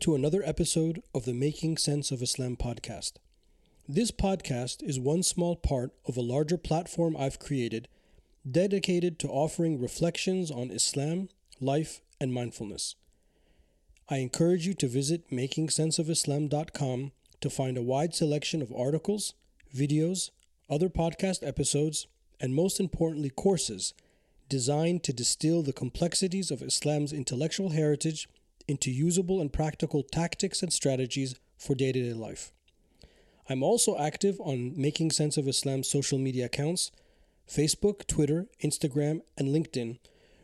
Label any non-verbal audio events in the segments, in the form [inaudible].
to another episode of the Making Sense of Islam podcast. This podcast is one small part of a larger platform I've created dedicated to offering reflections on Islam, life, and mindfulness. I encourage you to visit makingsenseofislam.com to find a wide selection of articles, videos, other podcast episodes, and most importantly, courses designed to distill the complexities of Islam's intellectual heritage into usable and practical tactics and strategies for day to day life. I'm also active on Making Sense of Islam's social media accounts Facebook, Twitter, Instagram, and LinkedIn,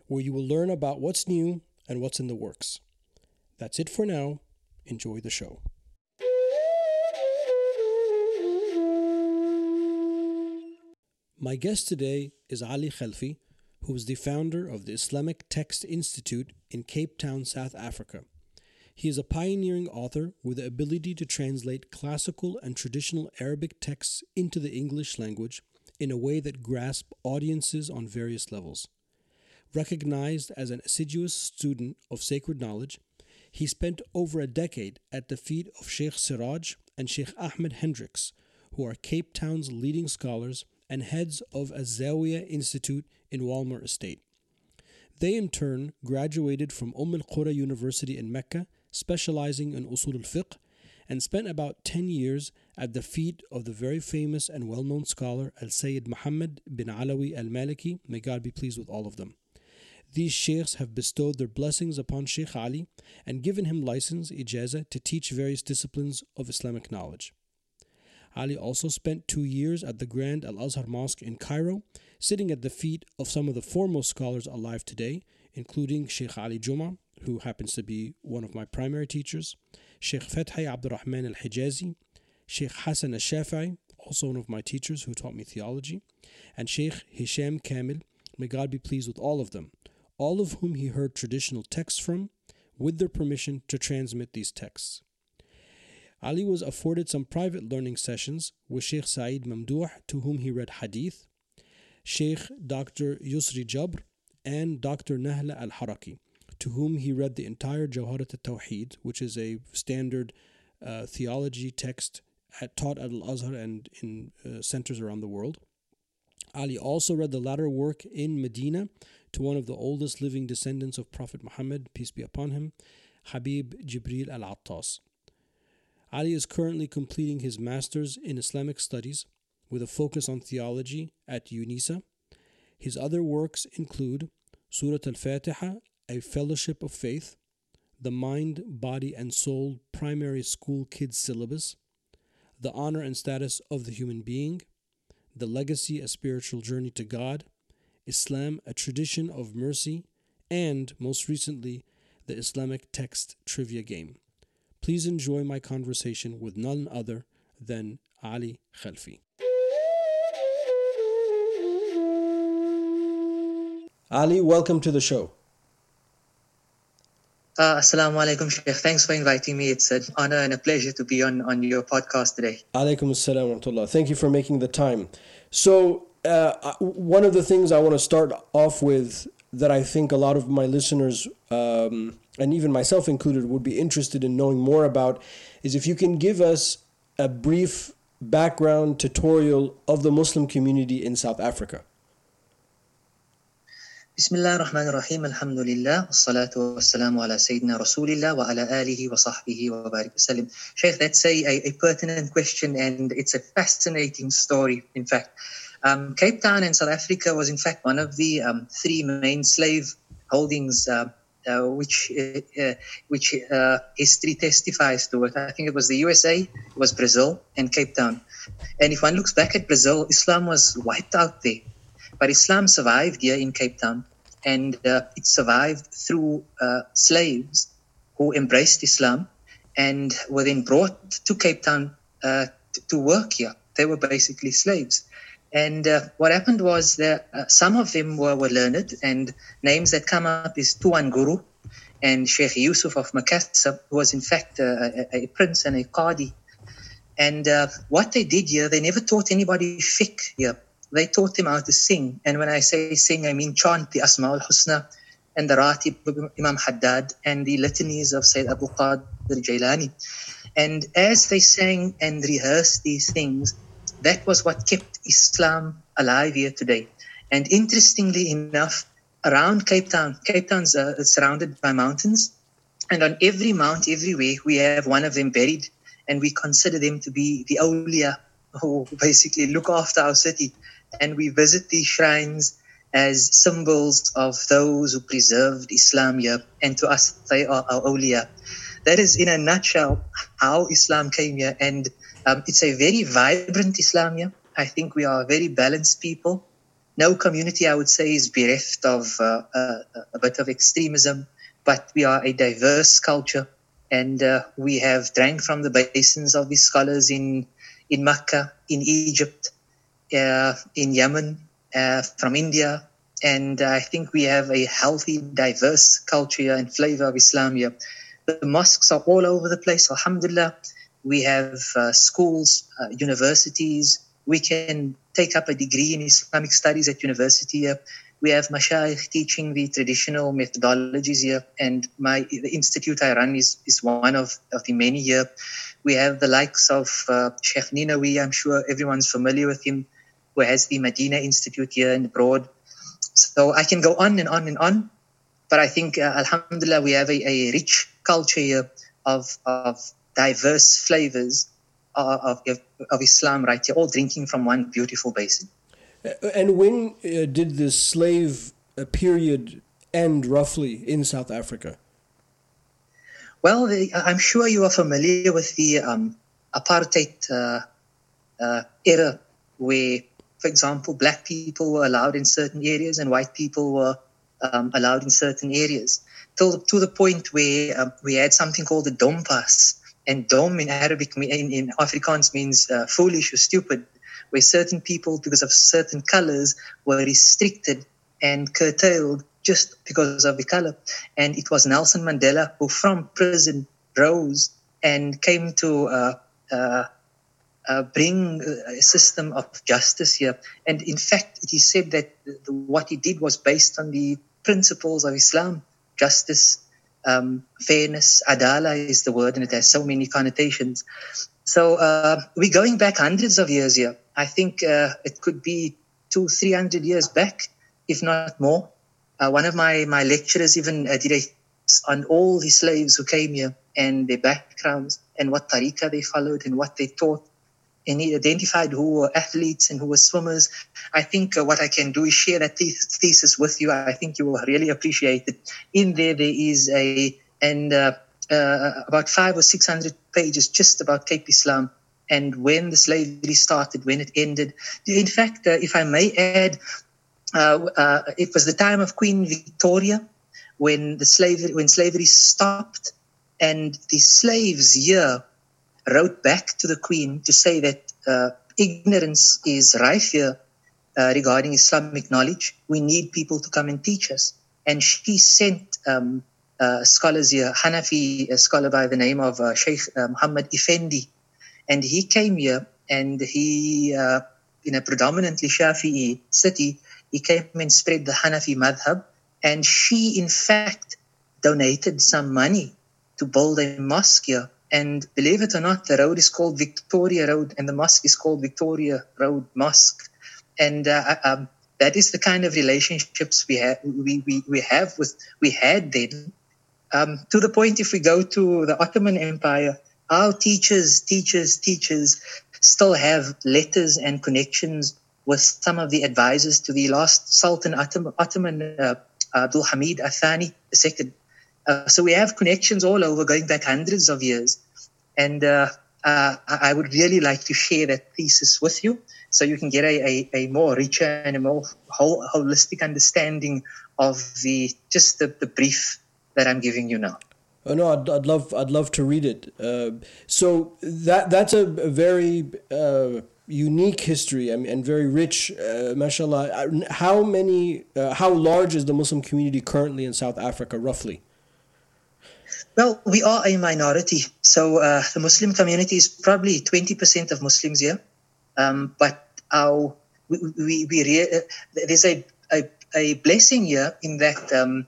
where you will learn about what's new and what's in the works. That's it for now. Enjoy the show. My guest today is Ali Khelfi, who is the founder of the Islamic Text Institute in Cape Town, South Africa. He is a pioneering author with the ability to translate classical and traditional Arabic texts into the English language in a way that grasps audiences on various levels. Recognized as an assiduous student of sacred knowledge, he spent over a decade at the feet of Sheikh Siraj and Sheikh Ahmed Hendricks, who are Cape Town's leading scholars and heads of a Institute in Walmer Estate. They in turn graduated from Umm al Qura University in Mecca, specializing in Usul al Fiqh, and spent about 10 years at the feet of the very famous and well known scholar Al Sayyid Muhammad bin Alawi al Maliki. May God be pleased with all of them. These sheikhs have bestowed their blessings upon Sheikh Ali and given him license, ijaza, to teach various disciplines of Islamic knowledge. Ali also spent two years at the Grand Al Azhar Mosque in Cairo, sitting at the feet of some of the foremost scholars alive today, including Sheikh Ali Juma, who happens to be one of my primary teachers, Sheikh Fethi Abdurrahman al Hijazi, Sheikh Hassan al Shafi'i, also one of my teachers who taught me theology, and Sheikh Hisham Kamil, may God be pleased with all of them, all of whom he heard traditional texts from, with their permission to transmit these texts. Ali was afforded some private learning sessions with Sheikh Saeed Mamdouh, to whom he read Hadith, Sheikh Dr. Yusri Jabr, and Dr. Nahla al Haraki, to whom he read the entire Jawharat al Tawheed, which is a standard uh, theology text at, taught at Al Azhar and in uh, centers around the world. Ali also read the latter work in Medina to one of the oldest living descendants of Prophet Muhammad, peace be upon him, Habib Jibril al Attas. Ali is currently completing his master's in Islamic studies with a focus on theology at UNISA. His other works include Surat al Fatiha, a fellowship of faith, the Mind, Body, and Soul Primary School Kids Syllabus, The Honor and Status of the Human Being, The Legacy, a Spiritual Journey to God, Islam, a Tradition of Mercy, and, most recently, the Islamic Text Trivia Game. Please enjoy my conversation with none other than Ali Khelfi. Ali, welcome to the show. Uh, Assalamu alaikum, Sheikh. Thanks for inviting me. It's an honor and a pleasure to be on, on your podcast today. Alaikum assalam wa Thank you for making the time. So, uh, one of the things I want to start off with that I think a lot of my listeners um, and even myself included, would be interested in knowing more about is if you can give us a brief background tutorial of the Muslim community in South Africa. بسم الله الرحمن الرحيم الحمد لله والصلاة والسلام على سيدنا رسول الله وعلى آله وصحبه وبارك وسلم Sheikh, that's a, a, a pertinent question and it's a fascinating story in fact. Um, Cape Town in South Africa was in fact one of the um, three main slave holdings uh, uh, which uh, uh, which history testifies to it. I think it was the USA, it was Brazil, and Cape Town. And if one looks back at Brazil, Islam was wiped out there, but Islam survived here in Cape Town, and it survived through slaves who embraced Islam and were then brought to Cape Town uh, to work here. They were basically slaves. And uh, what happened was that uh, some of them were, were learned, and names that come up is Tuan Guru and Sheikh Yusuf of Makassar, who was in fact a, a, a prince and a qadi. And uh, what they did here, they never taught anybody fiqh here. They taught him how to sing. And when I say sing, I mean chant the Asma al Husna and the Ratib Imam Haddad and the litanies of Sayyid Abu Qad Qadir Jailani. And as they sang and rehearsed these things, that was what kept Islam alive here today. And interestingly enough, around Cape Town, Cape Town's uh, surrounded by mountains. And on every mount, everywhere, we have one of them buried. And we consider them to be the awliya who basically look after our city. And we visit these shrines as symbols of those who preserved Islam here. And to us, they are our awliya that is in a nutshell how Islam came here. And um, it's a very vibrant Islam here. I think we are a very balanced people. No community, I would say, is bereft of uh, uh, a bit of extremism, but we are a diverse culture. And uh, we have drank from the basins of these scholars in, in Mecca, in Egypt, in Yemen, from India. And I think we have a healthy, diverse culture and flavor of Islam here. The mosques are all over the place. Alhamdulillah. We have uh, schools, uh, universities. We can take up a degree in Islamic studies at university here. We have mashayikh teaching the traditional methodologies here, and my the institute I run is, is one of, of the many here. We have the likes of uh, Sheikh Ninowy, I'm sure everyone's familiar with him, who has the Medina Institute here in abroad. So I can go on and on and on, but I think, uh, Alhamdulillah, we have a, a rich culture of, of diverse flavors of, of, of Islam right here, all drinking from one beautiful basin. Uh, and when uh, did the slave uh, period end roughly in South Africa? Well, the, I'm sure you are familiar with the um, apartheid uh, uh, era, where, for example, black people were allowed in certain areas and white people were um, allowed in certain areas to, to the point where um, we had something called the dompas. And dom in Arabic, in, in Afrikaans means uh, foolish or stupid, where certain people, because of certain colors, were restricted and curtailed just because of the color. And it was Nelson Mandela who, from prison, rose and came to uh, uh, uh, bring a system of justice here. And in fact, it is said that the, what he did was based on the principles of Islam justice, um, fairness, adala is the word, and it has so many connotations. So uh, we're going back hundreds of years here. I think uh, it could be two, three hundred years back, if not more. Uh, one of my, my lecturers even uh, did a on all the slaves who came here and their backgrounds and what tariqah they followed and what they taught and he identified who were athletes and who were swimmers. I think uh, what I can do is share that thesis with you. I think you will really appreciate it. In there, there is a and uh, uh, about five or six hundred pages just about Cape Islam and when the slavery started, when it ended. In fact, uh, if I may add, uh, uh, it was the time of Queen Victoria when the slavery when slavery stopped, and the slaves here wrote back to the Queen to say that uh, ignorance is rife here uh, regarding Islamic knowledge. We need people to come and teach us. And she sent um, uh, scholars here, Hanafi, a scholar by the name of uh, Sheikh uh, Muhammad Effendi. And he came here and he, uh, in a predominantly Shafi'i city, he came and spread the Hanafi madhab. And she, in fact, donated some money to build a mosque here and believe it or not, the road is called Victoria Road and the mosque is called Victoria Road Mosque. And uh, um, that is the kind of relationships we have, we, we, we have with, we had then. Um, to the point, if we go to the Ottoman Empire, our teachers, teachers, teachers still have letters and connections with some of the advisors to the last Sultan Ottoman, Ottoman uh, Abdul Hamid Athani II. Uh, so we have connections all over, going back hundreds of years. And uh, uh, I would really like to share that thesis with you so you can get a, a, a more richer and a more whole, holistic understanding of the just the, the brief that I'm giving you now. Oh no, I'd, I'd love I'd love to read it. Uh, so that that's a, very uh, unique history and very rich, uh, mashallah. How many? Uh, how large is the Muslim community currently in South Africa, roughly? Well, we are a minority. So uh, the Muslim community is probably 20% of Muslims here. Um, but our, we, we, we re- uh, there's a, a, a, blessing here in that um,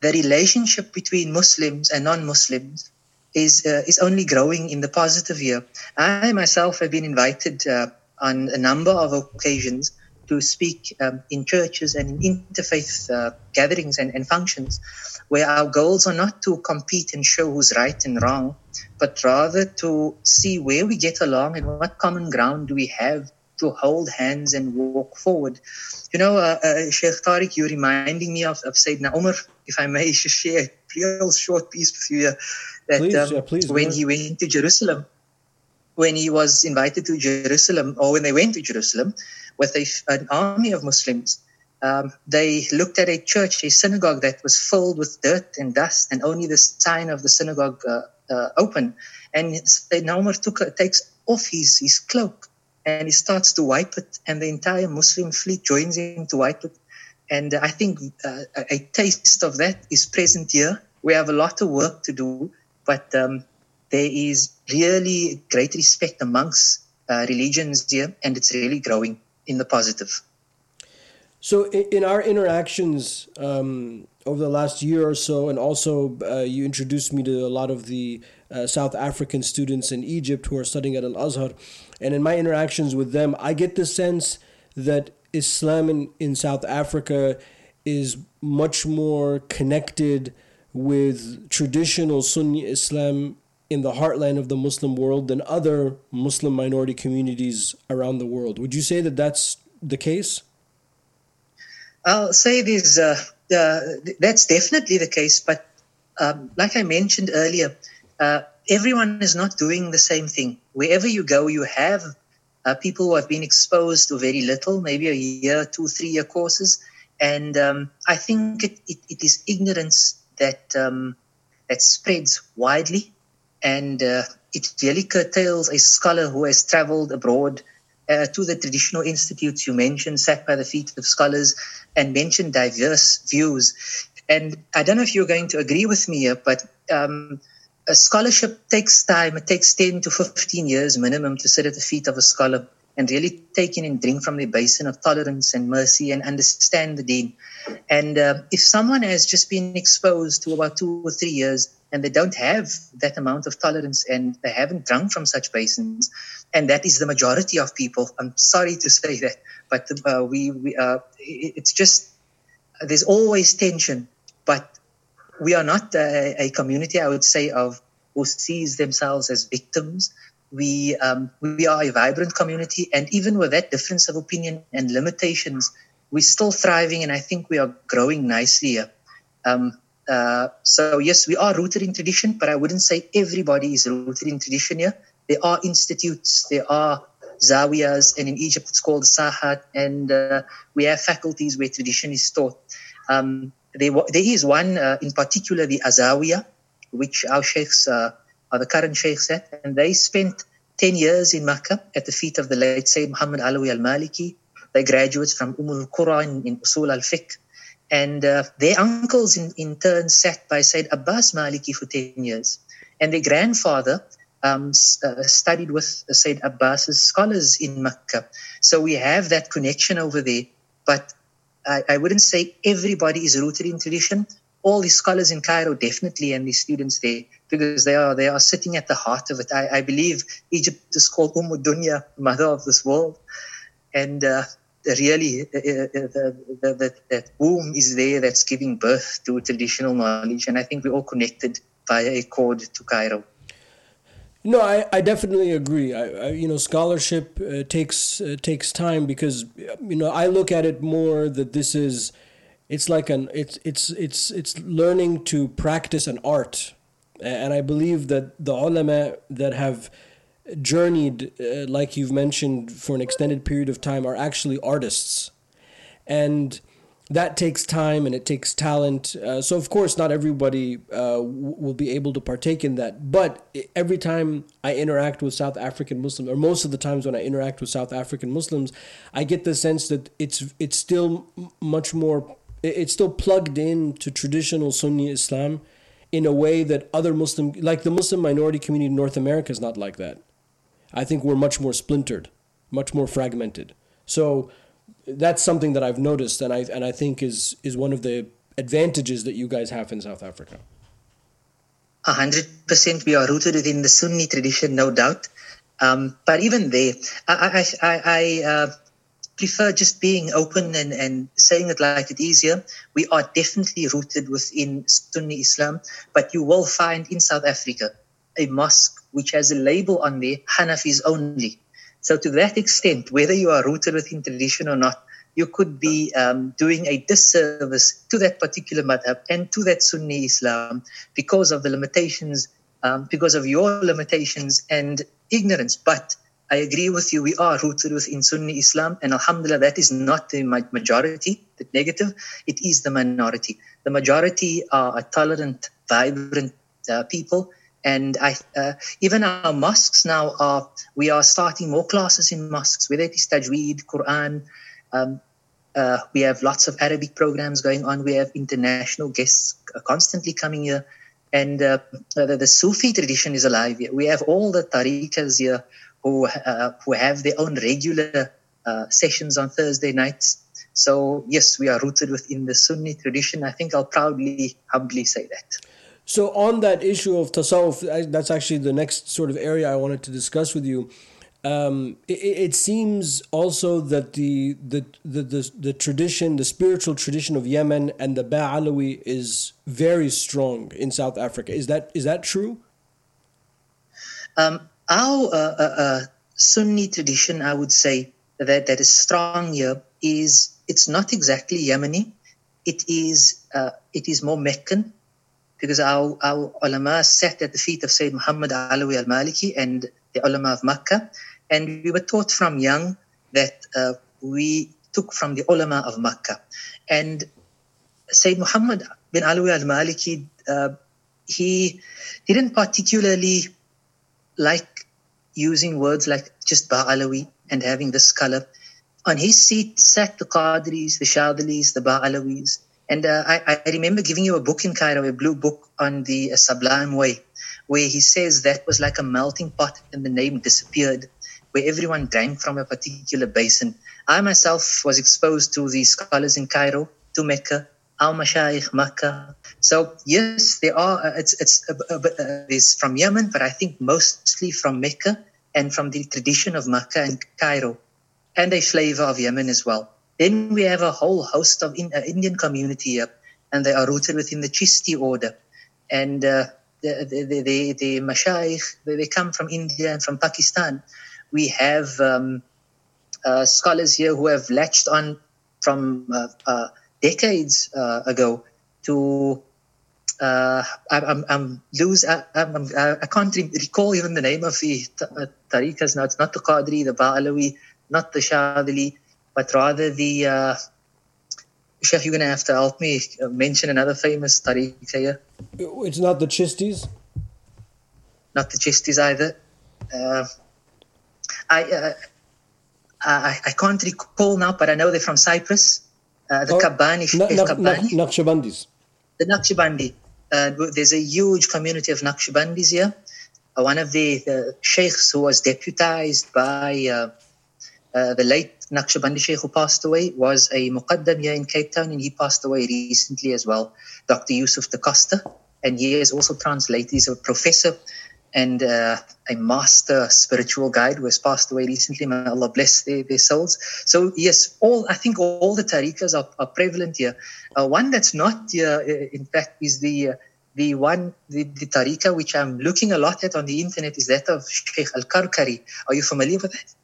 the relationship between Muslims and non Muslims is uh, is only growing in the positive here. I myself have been invited uh, on a number of occasions to speak um, in churches and in interfaith uh, gatherings and, and functions, where our goals are not to compete and show who's right and wrong, but rather to see where we get along and what common ground do we have to hold hands and walk forward. You know, uh, uh, Sheikh Tariq, you're reminding me of, of Sayyidina Umar, if I may [laughs] share a real short piece with you. That please, um, yeah, please, when he went to Jerusalem, when he was invited to Jerusalem, or when they went to Jerusalem with a, an army of Muslims, um, they looked at a church, a synagogue that was filled with dirt and dust, and only the sign of the synagogue uh, uh, open. And Sayyidina Umar took, takes off his, his cloak and he starts to wipe it, and the entire Muslim fleet joins him to wipe it. And I think uh, a taste of that is present here. We have a lot of work to do, but um, there is really great respect amongst uh, religions here, and it's really growing in the positive. So, in our interactions um, over the last year or so, and also uh, you introduced me to a lot of the uh, South African students in Egypt who are studying at Al Azhar. And in my interactions with them, I get the sense that Islam in, in South Africa is much more connected with traditional Sunni Islam in the heartland of the Muslim world than other Muslim minority communities around the world. Would you say that that's the case? I'll say this uh, uh, that's definitely the case, but um, like I mentioned earlier, uh, everyone is not doing the same thing. Wherever you go, you have uh, people who have been exposed to very little, maybe a year, two, three year courses. And um, I think it, it, it is ignorance that, um, that spreads widely. And uh, it really curtails a scholar who has traveled abroad uh, to the traditional institutes you mentioned, sat by the feet of scholars, and mentioned diverse views. And I don't know if you're going to agree with me here, but um, a scholarship takes time. It takes 10 to 15 years minimum to sit at the feet of a scholar and really take in and drink from the basin of tolerance and mercy and understand the deen. And uh, if someone has just been exposed to about two or three years and they don't have that amount of tolerance and they haven't drunk from such basins, and that is the majority of people, I'm sorry to say that, but uh, we, we uh, it's just there's always tension, but we are not a, a, community, I would say, of who sees themselves as victims. We um, we are a vibrant community, and even with that difference of opinion and limitations, we're still thriving, and I think we are growing nicely. Um, uh, so yes, we are rooted in tradition, but I wouldn't say everybody is rooted in tradition here. There are institutes, there are zawiyas, and in Egypt it's called sahat, and uh, we have faculties where tradition is taught. Um, there, there is one uh, in particular, the Azzawia, which our sheikhs uh, are the current sheikhs at, and they spent 10 years in Makkah at the feet of the late Sayyid Muhammad Alawi al-Maliki. They graduates from Umm al-Qura in, in Usul al-Fiqh. And uh, their uncles in, in turn sat by Sayyid Abbas Maliki for 10 years. And their grandfather um, uh, studied with Sayyid Abbas's scholars in Makkah. So we have that connection over there. But I, I wouldn't say everybody is rooted in tradition. All the scholars in Cairo definitely, and the students there, because they are they are sitting at the heart of it. I, I believe Egypt is called Umm Dunya, mother of this world, and uh, really uh, uh, the, the, the, that womb is there that's giving birth to traditional knowledge, and I think we're all connected via a cord to Cairo. No, I, I definitely agree. I, I you know scholarship uh, takes uh, takes time because you know I look at it more that this is it's like an it's it's it's it's learning to practice an art, and I believe that the ulama that have journeyed uh, like you've mentioned for an extended period of time are actually artists, and that takes time and it takes talent. Uh, so of course, not everybody uh, w- will be able to partake in that. But every time I interact with South African Muslims, or most of the times when I interact with South African Muslims, I get the sense that it's it's still much more. It's still plugged in to traditional Sunni Islam, in a way that other Muslim, like the Muslim minority community in North America, is not like that. I think we're much more splintered, much more fragmented. So that's something that I've noticed, and I and I think is is one of the advantages that you guys have in South Africa. A 100% we are rooted within the Sunni tradition, no doubt. Um, but even there, I, I, I, I uh, prefer just being open and, and saying it like it is here. We are definitely rooted within Sunni Islam, but you will find in South Africa a mosque which has a label on there, Hanafis only. So to that extent, whether you are rooted within tradition or not, you could be um, doing a disservice to that particular madhab and to that Sunni Islam because of the limitations, um, because of your limitations and ignorance. But I agree with you. We are rooted within Sunni Islam, and Alhamdulillah, that is not the majority, the negative. It is the minority. The majority are a tolerant, vibrant uh, people, and I, uh, even our mosques now are. We are starting more classes in mosques, whether it is Tajweed, Quran. Um, uh, we have lots of Arabic programs going on. We have international guests constantly coming here. And uh, the, the, Sufi tradition is alive here. We have all the tariqas here who, uh, who have their own regular uh, sessions on Thursday nights. So, yes, we are rooted within the Sunni tradition. I think I'll proudly, humbly say that. So, on that issue of tasawwuf, that's actually the next sort of area I wanted to discuss with you. Um, it, it, seems also that the, the, the, the, the tradition, the spiritual tradition of Yemen and the Ba'alawi is very strong in South Africa. Is that is that true? Um, our uh, uh, uh, Sunni tradition, I would say, that, that is strong here is it's not exactly Yemeni. It is uh, it is more Meccan because our, our ulama sat at the feet of Sayyid Muhammad Alawi al-Maliki and the ulama of Makkah. And we were taught from young that uh, we took from the ulama of Makkah. And Sayyid Muhammad bin Alawi al-Maliki, uh, he didn't particularly like using words like just Ba'alawi and having this color. On his seat sat the Qadris, the Shadhilis, the Ba'alawis. And uh, I, I, remember giving you a book in Cairo, a blue book on the Sublime Way, where he says that was like a melting pot and the name disappeared, where everyone drank from a particular basin. I myself was exposed to these scholars in Cairo, to Mecca, Al Mashayikh, Makkah. So yes, there are. Uh, it's it's uh, from Yemen, but I think mostly from Mecca and from the tradition of Makkah and Cairo, and a flavor of Yemen as well. Then we have a whole host of in, uh, Indian community here, and they are rooted within the Chisti order, and uh, the, the, the, the Mashayikh, they come from India and from Pakistan. We have um, scholars here who have latched on from decades uh, ago to uh, I, I'm, I'm lose I, I'm, I can't recall even the name of the uh, tariqas now. It's not the Qadri, the Ba'alawi, not the Shadhili, but rather the uh, Sheikh, you're going to have to help me mention another famous tariqa here. It's not the Chistis? Not the Chistis either. Uh, I, uh, I, I can't recall now, but I know they're from Cyprus. Uh, the oh, Kabbani, na, na, Kabbani. Naqshbandis. The Naqshbandi. Uh, there's a huge community of Naqshbandis here. Uh, one of the, the sheikhs who was deputized by uh, uh, the late Naqshbandi sheikh who passed away was a muqaddam here in Cape Town, and he passed away recently as well, Dr. Yusuf da Costa. And he is also translated, he's a professor and uh, a master spiritual guide who has passed away recently. May Allah bless their, their souls. So yes, all I think all the tariqas are, are prevalent here. Uh, one that's not here, uh, in fact, is the uh, the one the, the tariqa which I'm looking a lot at on the internet is that of Sheikh Al Karkari. Are you familiar with that?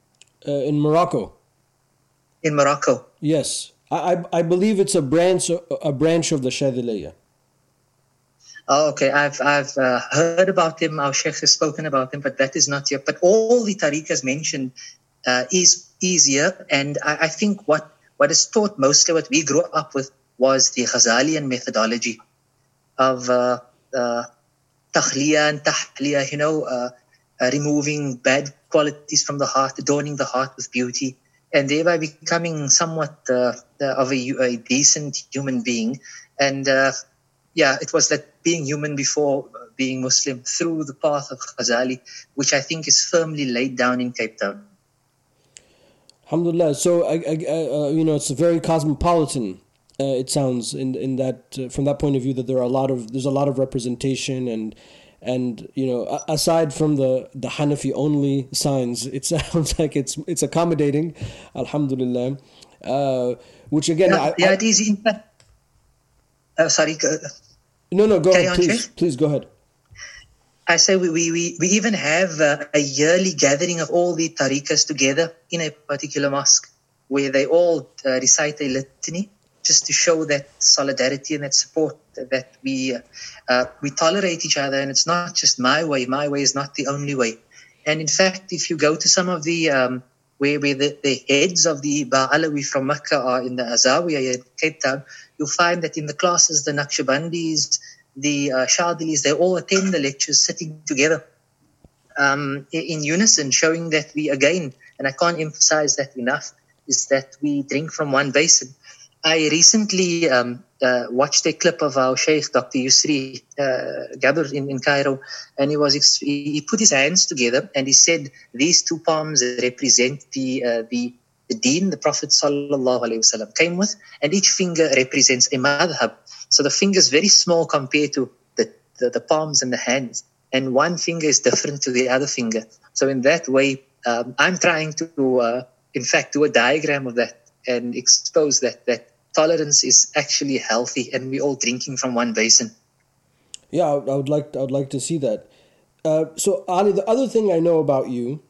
Uh, in Morocco. In Morocco. Yes, I, I believe it's a branch a branch of the Shadhiliya. Oh, okay. I've I've uh, heard about him. Our sheikh has spoken about him, but that is not yet. But all the tariqas mentioned uh, is easier, and I, I, think what what is taught mostly, what we grew up with, was the Ghazalian methodology of uh, uh, and tahliya. You know, uh, uh, removing bad qualities from the heart, adorning the heart with beauty, and thereby becoming somewhat uh, of a, a, decent human being. And yeah, it was that being human before being Muslim through the path of Ghazali, which I think is firmly laid down in Cape Town. Alhamdulillah. So, I, I, uh, you know, it's very cosmopolitan. Uh, it sounds in in that uh, from that point of view that there are a lot of there's a lot of representation and and you know, aside from the the Hanafi only signs, it [laughs] sounds like it's it's accommodating. Alhamdulillah. Uh, which again, yeah, I, yeah, it is. Uh, sorry. Go, no, no, go ahead, please. Please go ahead. I say we, we, we even have uh, a yearly gathering of all the tariqas together in a particular mosque where they all uh, recite a litany just to show that solidarity and that support that we uh, we tolerate each other. And it's not just my way. My way is not the only way. And in fact if you go to some of the um, where, where the, the heads of the Ba'alawi from Mecca are in the Azzawia in Cape Town you'll find that in the classes the Naqshbandis the uh, Shadilis they all attend the lectures sitting together um, in unison showing that we again and I can't emphasize that enough is that we drink from one basin I recently um, uh, watched a clip of our Sheikh, Dr. Yusri uh, Gabr in, in Cairo, and he was he put his hands together and he said these two palms represent the uh, the the deen the Prophet sallallahu came with, and each finger represents a madhab. So the finger is very small compared to the, the, the palms and the hands, and one finger is different to the other finger. So in that way, um, I'm trying to, uh, in fact, do a diagram of that and expose that that tolerance is actually healthy and we're all drinking from one basin. Yeah, I would like I would like to see that. Uh, so Ali, the other thing I know about you,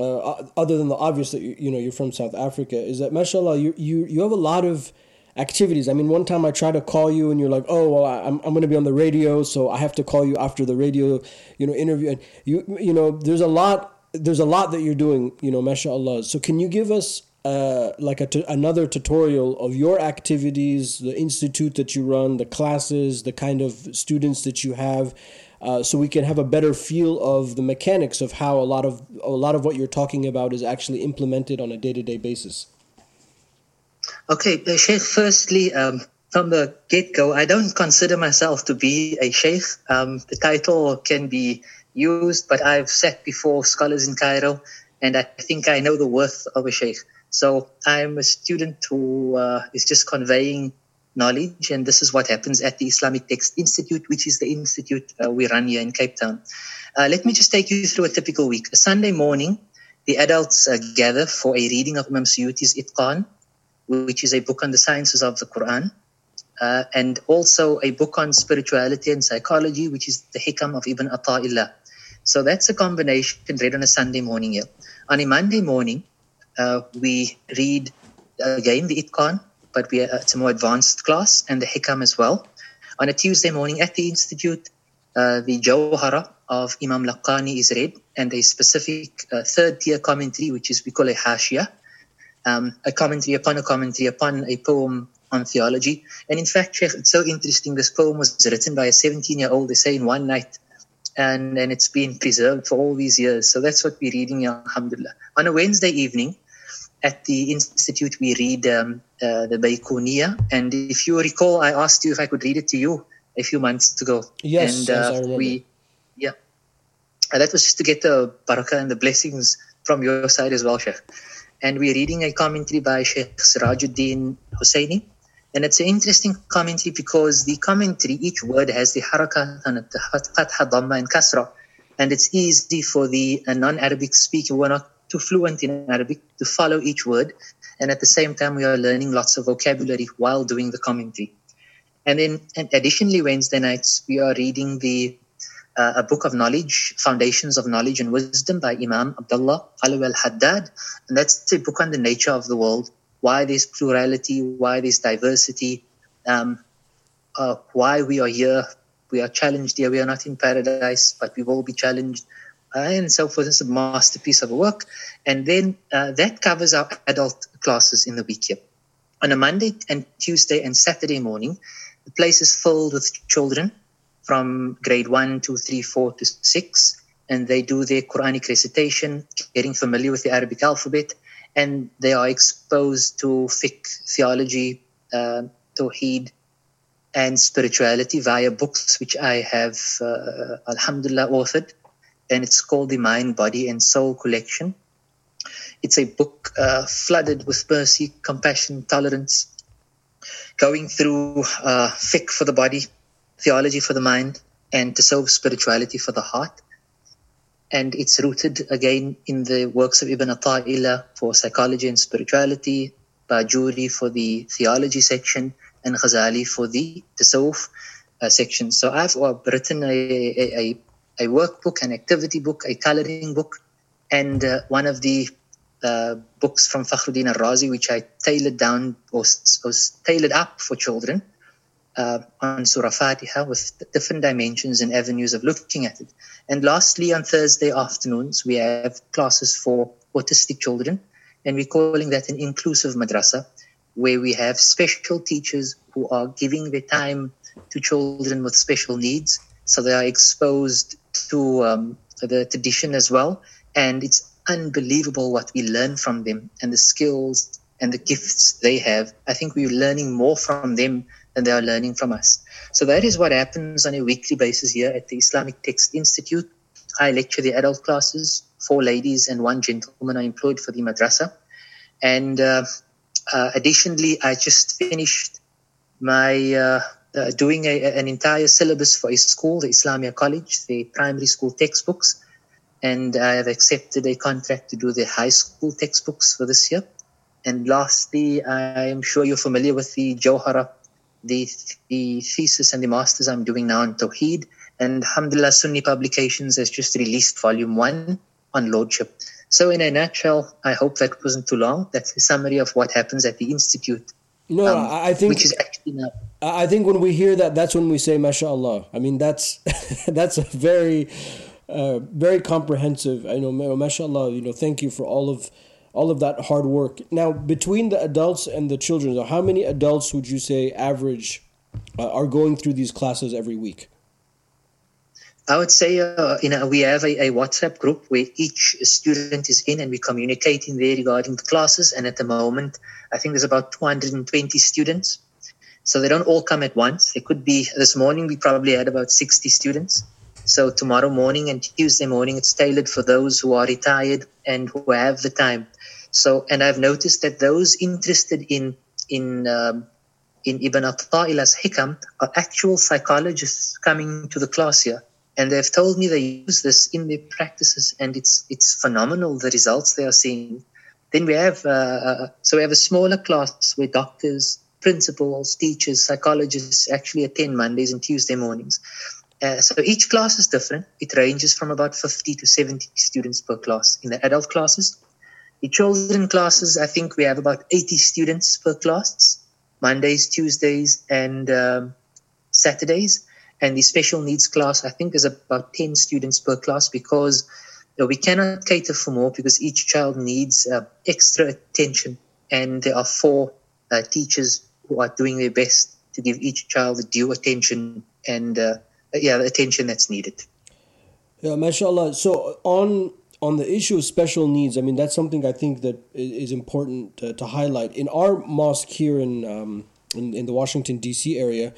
uh, other than the obvious that you, you know you're from South Africa, is that mashallah you you you have a lot of activities. I mean, one time I tried to call you and you're like, "Oh, well, I'm I'm going to be on the radio, so I have to call you after the radio, you know, interview." And you you know, there's a lot there's a lot that you're doing, you know, mashallah. So can you give us uh, like a t- another tutorial of your activities, the institute that you run, the classes, the kind of students that you have, uh, so we can have a better feel of the mechanics of how a lot of a lot of what you're talking about is actually implemented on a day to day basis. Okay, Sheikh. Firstly, um, from the get go, I don't consider myself to be a Sheikh. Um, the title can be used, but I've sat before scholars in Cairo, and I think I know the worth of a Sheikh. So I'm a student who uh, is just conveying knowledge, and this is what happens at the Islamic Text Institute, which is the institute uh, we run here in Cape Town. Uh, let me just take you through a typical week. A Sunday morning, the adults uh, gather for a reading of Imam Suyuti's Itqan, which is a book on the sciences of the Quran, uh, and also a book on spirituality and psychology, which is the Hikam of Ibn Ata'illah. So that's a combination read on a Sunday morning here. On a Monday morning, uh, we read again the Itqan, but we it's a more advanced class, and the Hikam as well. On a Tuesday morning at the Institute, uh, the Jawhara of Imam Laqani is read, and a specific uh, third tier commentary, which is we call a Hashia, um, a commentary upon a commentary upon a poem on theology. And in fact, Sheikh, it's so interesting. This poem was written by a 17 year old, they say, in one night. And, and it's been preserved for all these years. So that's what we're reading, alhamdulillah. On a Wednesday evening, at the institute we read um, uh, the Baikuniya, and if you recall, I asked you if I could read it to you a few months ago. Yes, and uh, yes, we, yeah, and that was just to get the barakah and the blessings from your side as well, Sheikh. And we're reading a commentary by Sheikh Sirajuddin Husseini. And it's an interesting commentary because the commentary, each word has the harakat and the fatha, dhamma, and kasra. And it's easy for the non-Arabic speaker who are not too fluent in Arabic to follow each word. And at the same time, we are learning lots of vocabulary while doing the commentary. And then, and additionally, Wednesday nights, we are reading the uh, a book of knowledge, Foundations of Knowledge and Wisdom by Imam Abdullah Alawi al Haddad. And that's a book on the nature of the world, why there's plurality, why there's diversity, um, uh, why we are here. We are challenged here. We are not in paradise, but we will be challenged and so forth. It's a masterpiece of a work. And then uh, that covers our adult classes in the week here. On a Monday and Tuesday and Saturday morning, the place is filled with children from grade one, two, three, four to six, and they do their Quranic recitation, getting familiar with the Arabic alphabet, and they are exposed to fiqh, theology, uh, tawheed, and spirituality via books which I have, uh, alhamdulillah, authored and it's called the Mind, Body, and Soul Collection. It's a book uh, flooded with mercy, compassion, tolerance, going through uh, fiqh for the body, theology for the mind, and Tasawwuf spirituality for the heart. And it's rooted again in the works of Ibn Ata'illah for psychology and spirituality, Bajuri for the theology section, and Ghazali for the Tasawwuf uh, section. So I've uh, written a, a, a, workbook, an activity book, a coloring book, and uh, one of the uh, books from Fakhruddin al-Razi, which I tailored down or was tailored up for children uh, on Surah Fatiha with different dimensions and avenues of looking at it. And lastly, on Thursday afternoons, we have classes for autistic children, and we're calling that an inclusive madrasa, where we have special teachers who are giving their time to children with special needs, so they are exposed to um, the tradition as well. And it's unbelievable what we learn from them and the skills and the gifts they have. I think we're learning more from them than they are learning from us. So that is what happens on a weekly basis here at the Islamic Text Institute. I lecture the adult classes. Four ladies and one gentleman are employed for the madrasa. And uh, uh, additionally, I just finished my uh, uh doing a, an entire syllabus for a school, the Islamia College, the primary school textbooks and I have accepted a contract to do the high school textbooks for this year. And lastly, I'm sure you're familiar with the Jawhara, the, the thesis and the masters I'm doing now on Tawheed. And Alhamdulillah, Sunni Publications has just released volume one on Lordship. So, in a nutshell, I hope that wasn't too long. That's a summary of what happens at the Institute. No, um, I think which is now. I think when we hear that, that's when we say, "MashaAllah." I mean, that's [laughs] that's a very uh, very comprehensive. I know, mashallah, you know, thank you for all of all of that hard work. Now, between the adults and the children, how many adults would you say average uh, are going through these classes every week? I would say, uh, you know, we have a, a, WhatsApp group where each student is in and we communicate in there regarding the classes. And at the moment, I think there's about 220 students. So they don't all come at once. It could be this morning, we probably had about 60 students. So tomorrow morning and Tuesday morning, it's tailored for those who are retired and who have the time. So, and I've noticed that those interested in in um, in Ibn Ata'illah's Hikam are actual psychologists coming to the class here, and they've told me they use this in their practices, and it's it's phenomenal the results they are seeing. Then we have uh, uh so we have a smaller class where doctors, principals, teachers, psychologists actually attend Mondays and Tuesday mornings. Uh, so each class is different. It ranges from about 50 to 70 students per class in the adult classes. The children classes, I think we have about 80 students per class, Mondays, Tuesdays, and um, Saturdays. And the special needs class, I think, is about 10 students per class because we cannot cater for more because each child needs uh, extra attention. And there are four uh, teachers who are doing their best to give each child the due attention and uh, yeah, the attention that's needed. Yeah, mashallah. So on on the issue of special needs, I mean that's something I think that is important to, to highlight. In our mosque here in um, in, in the Washington D.C. area,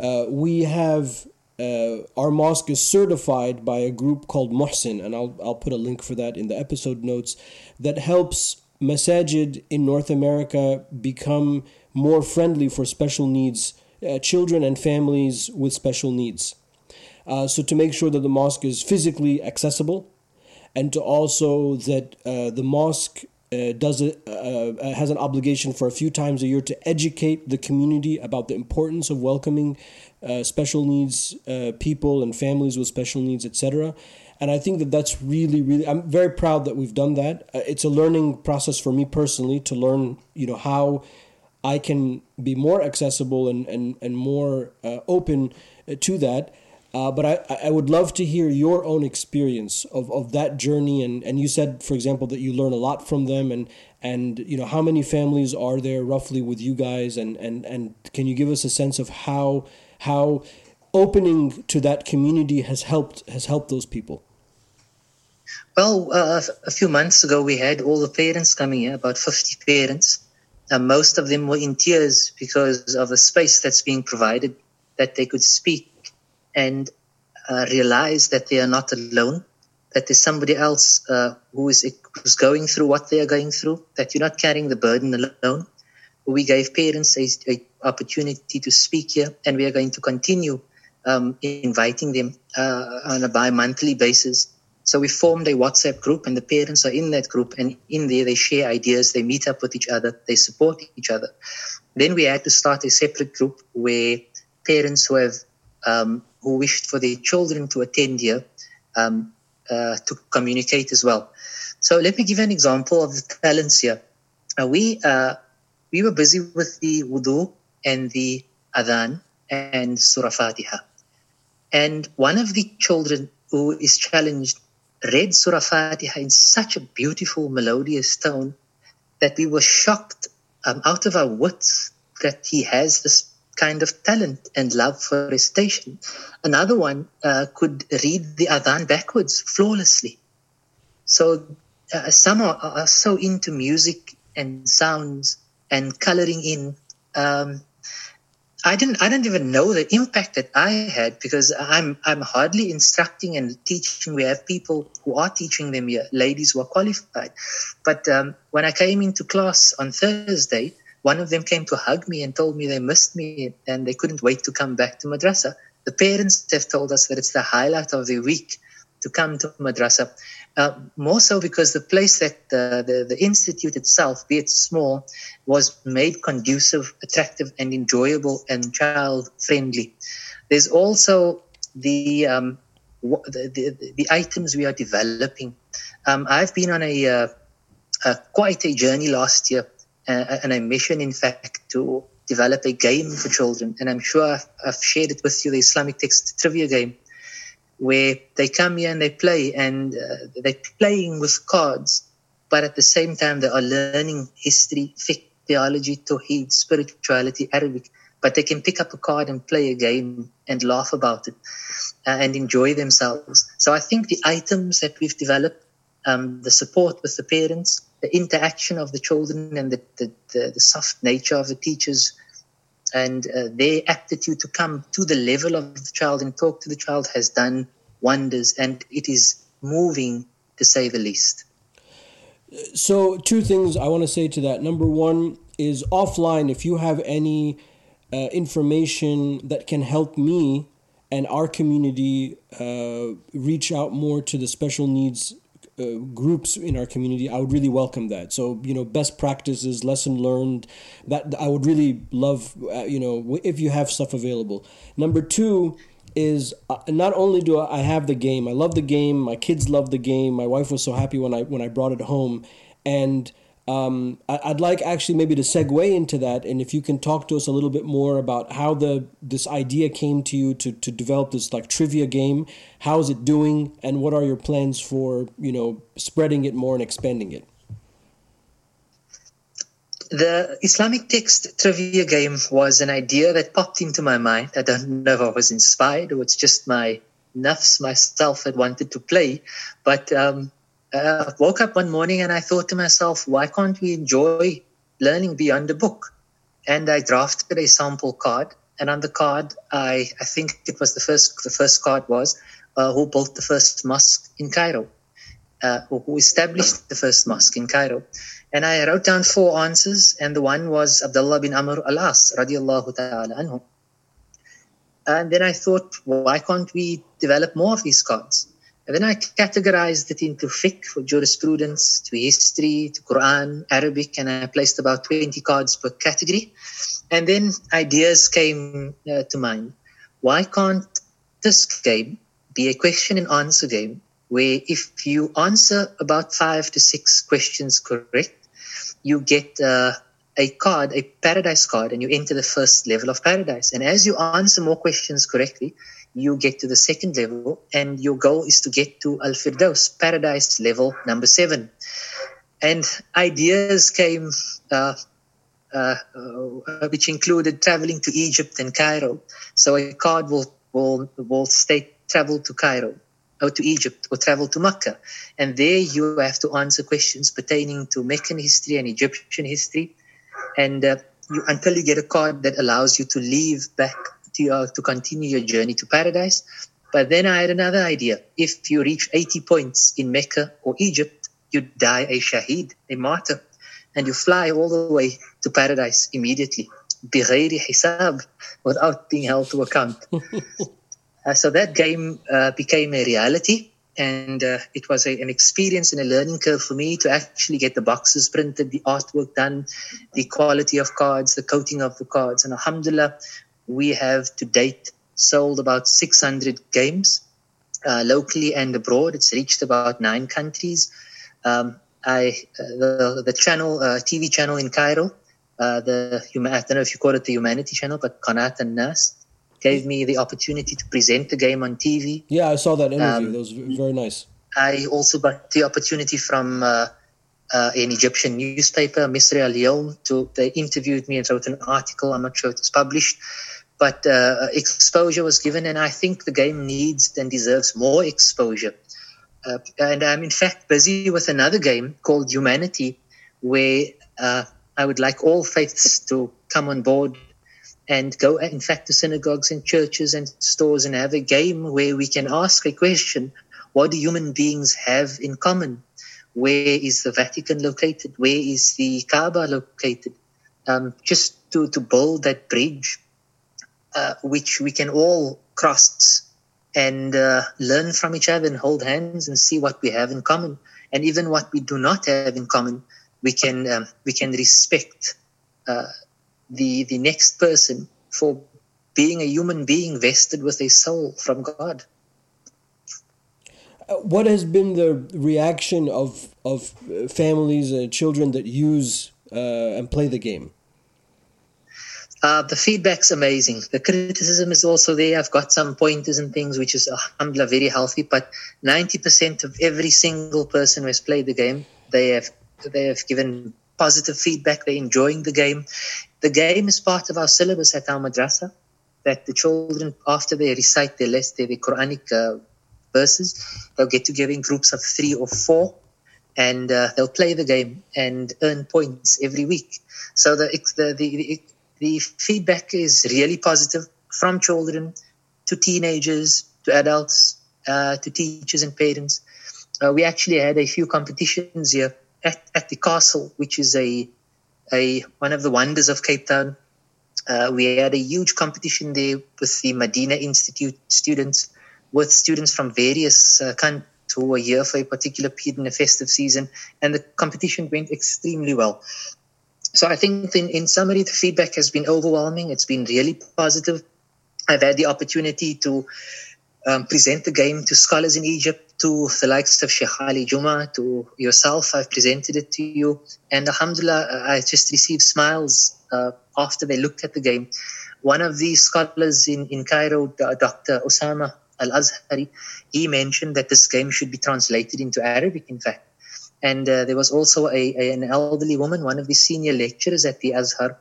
uh, we have uh, our mosque is certified by a group called MUHSEN, and I'll I'll put a link for that in the episode notes. That helps masajid in North America become more friendly for special needs uh, children and families with special needs. Uh, so to make sure that the mosque is physically accessible, and to also that uh, the mosque uh, does it uh, uh, has an obligation for a few times a year to educate the community about the importance of welcoming special needs people and families with special needs, etc. And I think that that's really, really. I'm very proud that we've done that. it's a learning process for me personally to learn, you know, how I can be more accessible and, and, and more uh, open uh, to that. Uh, but I, I would love to hear your own experience of, of that journey. And, and you said, for example, that you learn a lot from them. And, and you know, how many families are there roughly with you guys? And, and, and can you give us a sense of how, how opening to that community has helped, has helped those people? Well, uh, a few months ago, we had all the parents coming here, about 50 parents uh, most of them were in tears because of the space that's being provided, that they could speak and uh, realize that they are not alone, that there's somebody else uh, who is who's going through what they are going through, that you're not carrying the burden alone. We gave parents a, a opportunity to speak here, and we are going to continue um, inviting them uh, on a bi-monthly basis. So we formed a WhatsApp group, and the parents are in that group, and in there they share ideas, they meet up with each other, they support each other. Then we had to start a separate group where parents who have um, who wished for their children to attend here um, uh, to communicate as well. So let me give an example of the talents here. Uh, we uh, we were busy with the wudu and the adhan and Surah Fatiha. And one of the children who is challenged read Surah Fatiha in such a beautiful, melodious tone that we were shocked um, out of our wits that he has this kind of talent and love for recitation. Another one uh, could read the Adhan backwards flawlessly. So uh, some are, are, so into music and sounds and coloring in um, I didn't I didn't even know the impact that I had because I'm I'm hardly instructing and teaching. We have people who are teaching them here, ladies who are qualified. But um, when I came into class on Thursday, one of them came to hug me and told me they missed me and they couldn't wait to come back to madrasa. The parents have told us that it's the highlight of the week to come to madrasa. Uh, more so because the place that uh, the, the institute itself, be it small, was made conducive, attractive, and enjoyable and child friendly. There's also the, um, the, the, the, items we are developing. Um, I've been on a, uh, a, quite a journey last year uh, and a mission, in fact, to develop a game for children. And I'm sure I've, I've shared it with you, the Islamic text trivia game where they come here and they play and uh, they're playing with cards, but at the same time they are learning history, fiqh, theology, tawheed, spirituality, Arabic. But they can pick up a card and play a game and laugh about it uh, and enjoy themselves. So I think the items that we've developed, um, the support with the parents, the interaction of the children, and the, the, the, the soft nature of the teachers and uh, their aptitude to come to the level of the child and talk to the child has done wonders and it is moving to say the least. So two things i want to say to that. Number one is offline if you have any uh, information that can help me and our community uh, reach out more to the special needs uh, groups in our community, I would really welcome that. So you know, best practices, lesson learned. That I would really love. Uh, you know, if you have stuff available. Number two is uh, not only do I have the game, I love the game. My kids love the game. My wife was so happy when I when I brought it home, and um, I'd like actually maybe to segue into that, and if you can talk to us a little bit more about how the this idea came to you to, to develop this like trivia game. How is it doing, and what are your plans for you know spreading it more and expanding it? The Islamic text trivia game was an idea that popped into my mind. I don't know if I was inspired or it's just my nafs myself that wanted to play, but um, uh, woke up one morning and I thought to myself, why can't we enjoy learning beyond a book? And I drafted a sample card. And on the card, I, I think it was the first, the first card was uh, who built the first mosque in Cairo, uh, who established the first mosque in Cairo. And I wrote down four answers, and the one was Abdullah bin Amr al-As, radiallahu ta'ala anhu. And then I thought, why can't we develop more of these cards? And then I categorized it into fiqh for jurisprudence, to history, to Quran, Arabic, and I placed about 20 cards per category. And then ideas came uh, to mind. Why can't this game be a question and answer game where if you answer about five to six questions correct, you get uh, a card, a paradise card, and you enter the first level of paradise. And as you answer more questions correctly, you get to the second level, and your goal is to get to Al Firdaus, paradise level number seven. And ideas came, uh, uh, uh, which included traveling to Egypt and Cairo. So a card will will will state travel to Cairo or to Egypt or travel to Mecca, and there you have to answer questions pertaining to Meccan history and Egyptian history, and uh, you, until you get a card that allows you to leave back to, uh, to continue your journey to paradise. But then I had another idea. If you reach 80 points in Mecca or Egypt, you die a shaheed, a martyr, and you fly all the way to paradise immediately, بغير hisab, without being held to account. [laughs] Uh, so that game uh, became a reality, and uh, it was a, an experience and a learning curve for me to actually get the boxes printed, the artwork done, the quality of cards, the coating of the cards. And alhamdulillah, we have to date sold about 600 games uh, locally and abroad. It's reached about nine countries. Um, I uh, the, the channel uh, TV channel in Cairo, uh, the I don't know if you call it the Humanity Channel, but Qanat an-Nas gave me the opportunity to present the game on TV. Yeah, I saw that interview. Um, that was very nice. I also got the opportunity from uh, uh, an Egyptian newspaper, Misri Al Yawm, to they interviewed me and wrote an article. I'm not sure it was published, but uh, exposure was given, and I think the game needs and deserves more exposure. Uh, and I'm in fact busy with another game called Humanity, where uh, I would like all faiths to come on board and go, in fact, to synagogues and churches and stores and have a game where we can ask a question what do human beings have in common? Where is the Vatican located? Where is the Kaaba located? Um, just to, to build that bridge, uh, which we can all cross and uh, learn from each other and hold hands and see what we have in common. And even what we do not have in common, we can, um, we can respect uh, the the next person for being a human being vested with a soul from God. Uh, what has been the reaction of of uh, families and children that use uh, and play the game? Uh, the feedback's amazing. The criticism is also there. I've got some pointers and things, which is alhamdulillah very healthy. But ninety percent of every single person who has played the game, they have they have given positive feedback. They're enjoying the game. The game is part of our syllabus at our madrasa. That the children, after they recite their list, their, Quranic uh, verses, they'll get together in groups of three or four, and uh, they'll play the game and earn points every week. So the the, the the feedback is really positive from children to teenagers to adults uh, to teachers and parents. Uh, we actually had a few competitions here at, at the castle, which is a a one of the wonders of Cape Town. Uh, we had a huge competition there with the Medina Institute students, with students from various uh, countries who were here for a particular period in the festive season, and the competition went extremely well. So I think, in, in summary, the feedback has been overwhelming. It's been really positive. I've had the opportunity to um, present the game to scholars in Egypt, to the likes of Sheikh Ali Juma, to yourself. I've presented it to you. And Alhamdulillah, I just received smiles uh, after they looked at the game. One of the scholars in, in Cairo, Dr. Osama Al Azhari, he mentioned that this game should be translated into Arabic, in fact. And uh, there was also a, a, an elderly woman, one of the senior lecturers at the Azhar,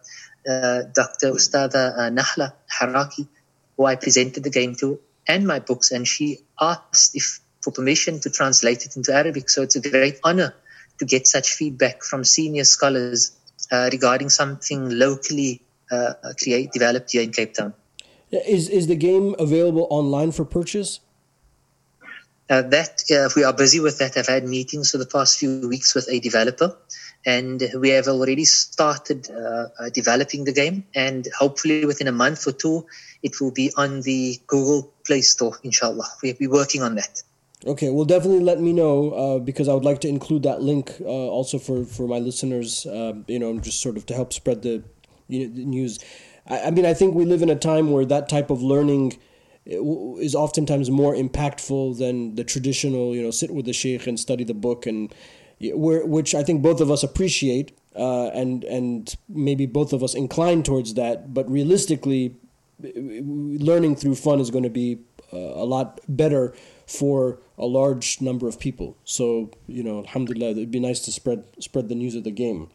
uh, Dr. Ustada uh, Nahla Haraki, who I presented the game to and my books. And she asked if for permission to translate it into Arabic. So it's a great honor to get such feedback from senior scholars uh, regarding something locally uh, create, developed here in Cape Town. Is, is the game available online for purchase? Uh, that uh, we are busy with that. I've had meetings for the past few weeks with a developer, and we have already started uh, uh developing the game. And hopefully, within a month or two, it will be on the Google Play Store. Inshallah, we'll be working on that. Okay, well, definitely let me know uh, because I would like to include that link uh, also for, for my listeners, uh, you know, just sort of to help spread the, you know, the news. I, I, mean, I think we live in a time where that type of learning is oftentimes more impactful than the traditional, you know, sit with the sheikh and study the book, and which I think both of us appreciate, uh, and and maybe both of us incline towards that. But realistically, learning through fun is going to be uh, a lot better for a large number of people. So you know, alhamdulillah, it'd be nice to spread spread the news of the game.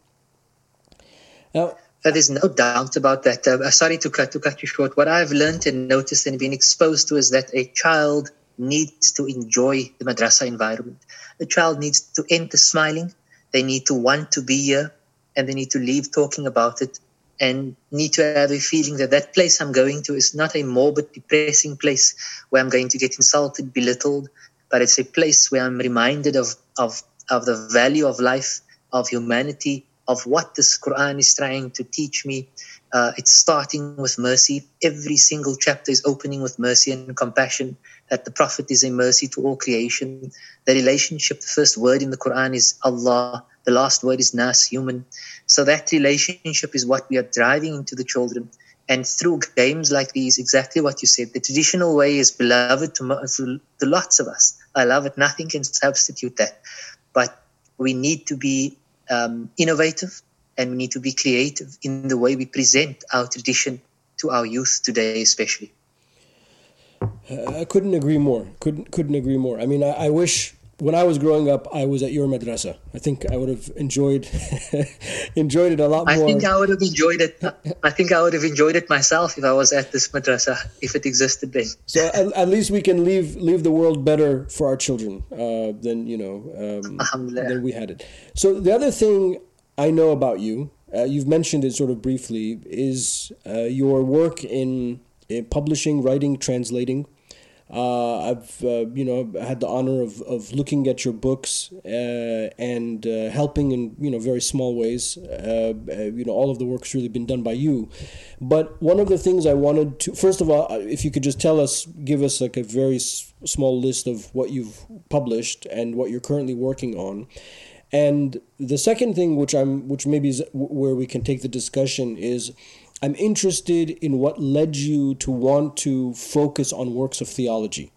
Now, there's no doubt about that. Uh, sorry to cut to cut you short. What I've learned and noticed and been exposed to is that a child needs to enjoy the madrasa environment. A child needs to enter smiling. They need to want to be here, and they need to leave talking about it and need to have a feeling that that place I'm going to is not a morbid, depressing place where I'm going to get insulted, belittled, but it's a place where I'm reminded of, of, of the value of life, of humanity, of what this Quran is trying to teach me. Uh, it's starting with mercy. Every single chapter is opening with mercy and compassion. That the Prophet is a mercy to all creation. The relationship, the first word in the Quran is Allah. The last word is Nas, human. So that relationship is what we are driving into the children. And through games like these, exactly what you said, the traditional way is beloved to, to lots of us. I love it. Nothing can substitute that. But we need to be um, innovative and we need to be creative in the way we present our tradition to our youth today, especially. Uh, I couldn't agree more. Couldn't couldn't agree more. I mean, I, I wish when I was growing up, I was at your madrasa. I think I would have enjoyed [laughs] enjoyed it a lot more. I think I would have enjoyed it. I think I would have enjoyed it myself if I was at this madrasa, if it existed then. So at, at least we can leave leave the world better for our children uh, than you know um, than we had it. So the other thing I know about you, uh, you've mentioned it sort of briefly, is uh, your work in, in publishing, writing, translating. Uh, I've uh, you know had the honor of, of looking at your books uh, and uh, helping in you know very small ways. Uh, uh, you know all of the work's really been done by you, but one of the things I wanted to first of all, if you could just tell us, give us like a very s- small list of what you've published and what you're currently working on. And the second thing, which I'm, which maybe is where we can take the discussion, is I'm interested in what led you to want to focus on works of theology.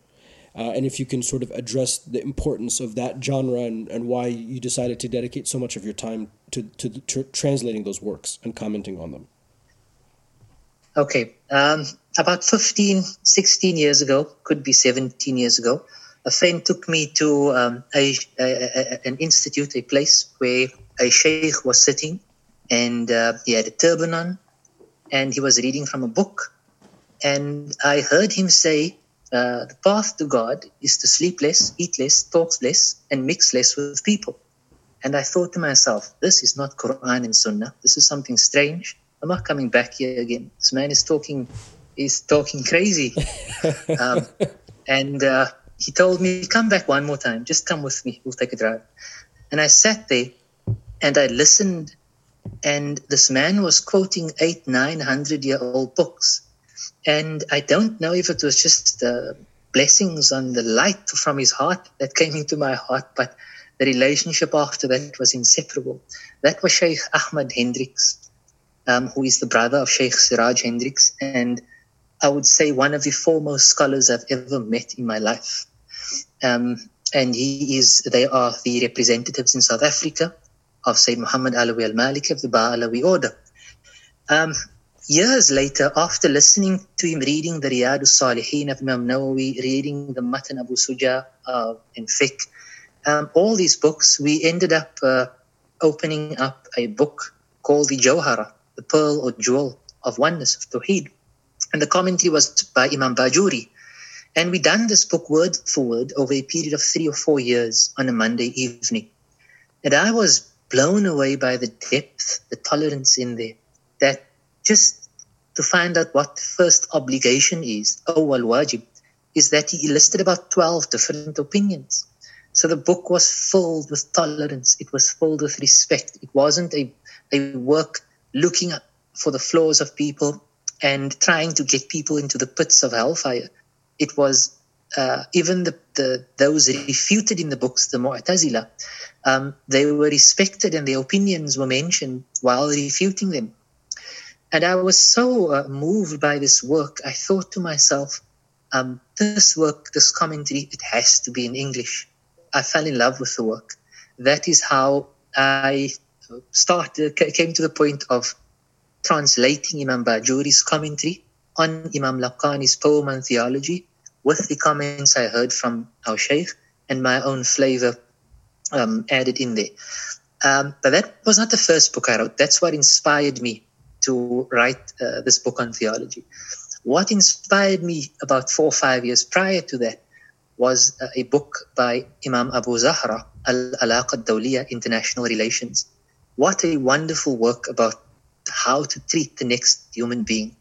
Uh, and if you can sort of address the importance of that genre and, and why you decided to dedicate so much of your time to, to, to translating those works and commenting on them. Okay. Um, about 15, 16 years ago, could be 17 years ago, a friend took me to um, a, a, a, an institute, a place where a sheikh was sitting and uh, he had a turban on and he was reading from a book. And I heard him say, uh, the path to God is to sleep less, eat less, talk less, and mix less with people. And I thought to myself, this is not Quran and Sunnah. This is something strange. I'm not coming back here again. This man is talking, is talking crazy. [laughs] um, and uh, he told me, come back one more time. Just come with me. We'll take a drive. And I sat there and I listened and this man was quoting eight, nine hundred year old books. And I don't know if it was just the blessings on the light from his heart that came into my heart, but the relationship after that was inseparable. That was Sheikh Ahmad Hendricks, um, who is the brother of Sheikh Siraj Hendricks, and I would say one of the foremost scholars I've ever met in my life. Um, and he is, they are the representatives in South Africa of Sayyid Muhammad Alawi al-Maliki of the Ba'alawi order. Um, years later, after listening to him reading the Riyadh al-Salihin of Imam Nawawi, reading the Matan Abu Shuja uh, in fiqh, um, all these books, we ended up uh, opening up a book called the Jawhara, the pearl or jewel of oneness of Tawheed. And the commentary was by Imam Bajuri. And we done this book word for word over a period of three or four years on a Monday evening. And I was blown away by the depth, the tolerance in there. That just to find out what the first obligation is, oh al wajib, is that he listed about 12 different opinions. So the book was filled with tolerance. It was filled with respect. It wasn't a, a work looking for the flaws of people and trying to get people into the pits of hellfire. It was uh, even the, the those refuted in the books, the Mu'tazila, um, they were respected and their opinions were mentioned while refuting them. And I was so uh, moved by this work, I thought to myself, um, this work, this commentary, it has to be in English. I fell in love with the work. That is how I started, came to the point of translating Imam Bajuri's commentary on Imam Laqani's poem on theology with the comments I heard from our Shaykh and my own flavor um, added in there. Um, but that was not the first book I wrote. That's what inspired me to write uh, this book on theology. What inspired me about four or five years prior to that was uh, a book by Imam Abu Zahra, Al-Alaqa Dawliya, International Relations. What a wonderful work about how to treat the next human being.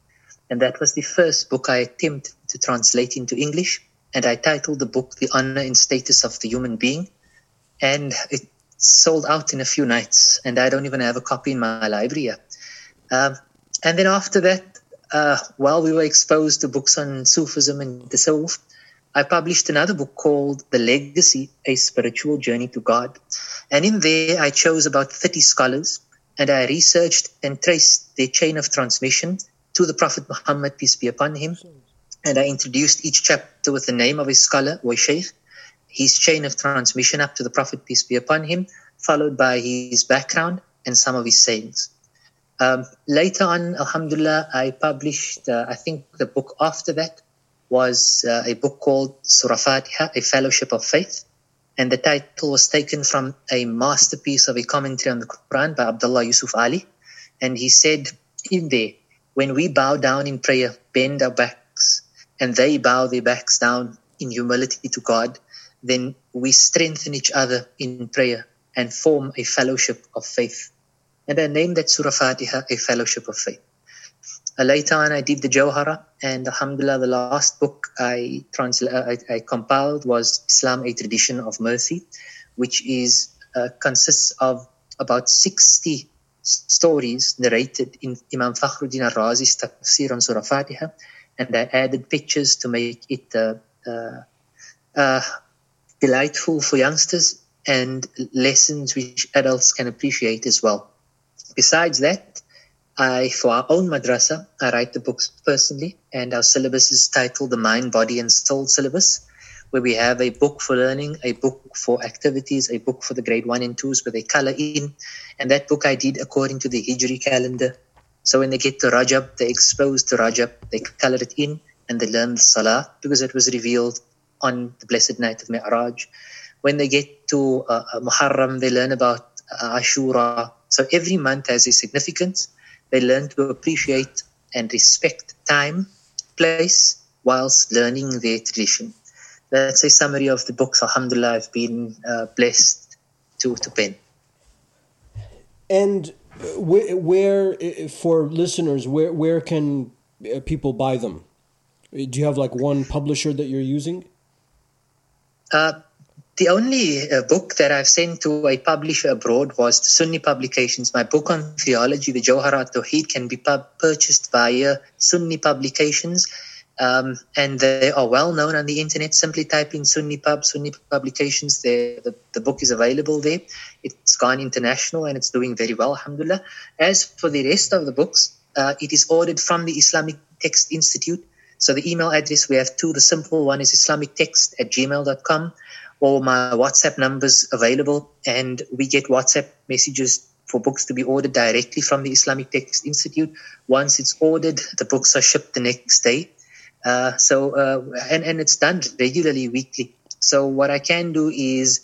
And that was the first book I attempted to translate into English. And I titled the book The Honor and Status of the Human Being and it sold out in a few nights, and I don't even have a copy in my library yet. Um, and then after that, uh, while we were exposed to books on Sufism and the Tasawwuf, I published another book called The Legacy, A Spiritual Journey to God. And in there, I chose about 30 scholars and I researched and traced their chain of transmission to the Prophet Muhammad, peace be upon him. And I introduced each chapter with the name of his scholar or sheikh, his chain of transmission up to the Prophet, peace be upon him, followed by his background and some of his sayings. Um, later on, Alhamdulillah, I published, uh, I think the book after that was uh, a book called Surah Fatiha, A Fellowship of Faith. And the title was taken from a masterpiece of a commentary on the Quran by Abdullah Yusuf Ali. And he said in there, when we bow down in prayer, bend our backs, and they bow their backs down in humility to God, then we strengthen each other in prayer and form a fellowship of faith. And I named that Surah Fatiha a fellowship of faith. Uh, later on, I did the Jawhara, and Alhamdulillah, the last book I, transla- uh, I, I compiled was Islam, a Tradition of Mercy, which is uh, consists of about 60 stories narrated in Imam Fakhruddin al-Razi's tafsir on Surah Fatiha, and I added pictures to make it uh, uh, uh, delightful for youngsters and lessons which adults can appreciate as well. Besides that, I, for our own madrasa, I write the books personally, and our syllabus is titled the Mind, Body, and Soul Syllabus, where we have a book for learning, a book for activities, a book for the grade one and twos where they color in. And that book I did according to the Hijri calendar. So when they get to Rajab, they're exposed to Rajab, they color it in, and they learn the Salah because it was revealed on the blessed night of Mi'raj. When they get to uh, Muharram, they learn about uh, Ashura. So every month has a significance they learn to appreciate and respect time, place, whilst learning their tradition. That's a summary of the books, alhamdulillah, I've been uh, blessed to, to pen. And where, where, for listeners, where, where can uh, people buy them? Do you have like one publisher that you're using? Uh, the only uh, book that I've sent to a publisher abroad was Sunni Publications. My book on theology, the Jawharat Tawheed, can be pub- purchased via Sunni Publications. Um, and they are well known on the internet. Simply type in Sunni Pub, Sunni Publications. The, the book is available there. It's gone international and it's doing very well, alhamdulillah. As for the rest of the books, uh, it is ordered from the Islamic Text Institute. So the email address we have two. The simple one is islamictext at gmail.com all my WhatsApp numbers available, and we get WhatsApp messages for books to be ordered directly from the Islamic Text Institute. Once it's ordered, the books are shipped the next day. Uh, so uh, and and it's done regularly, weekly. So what I can do is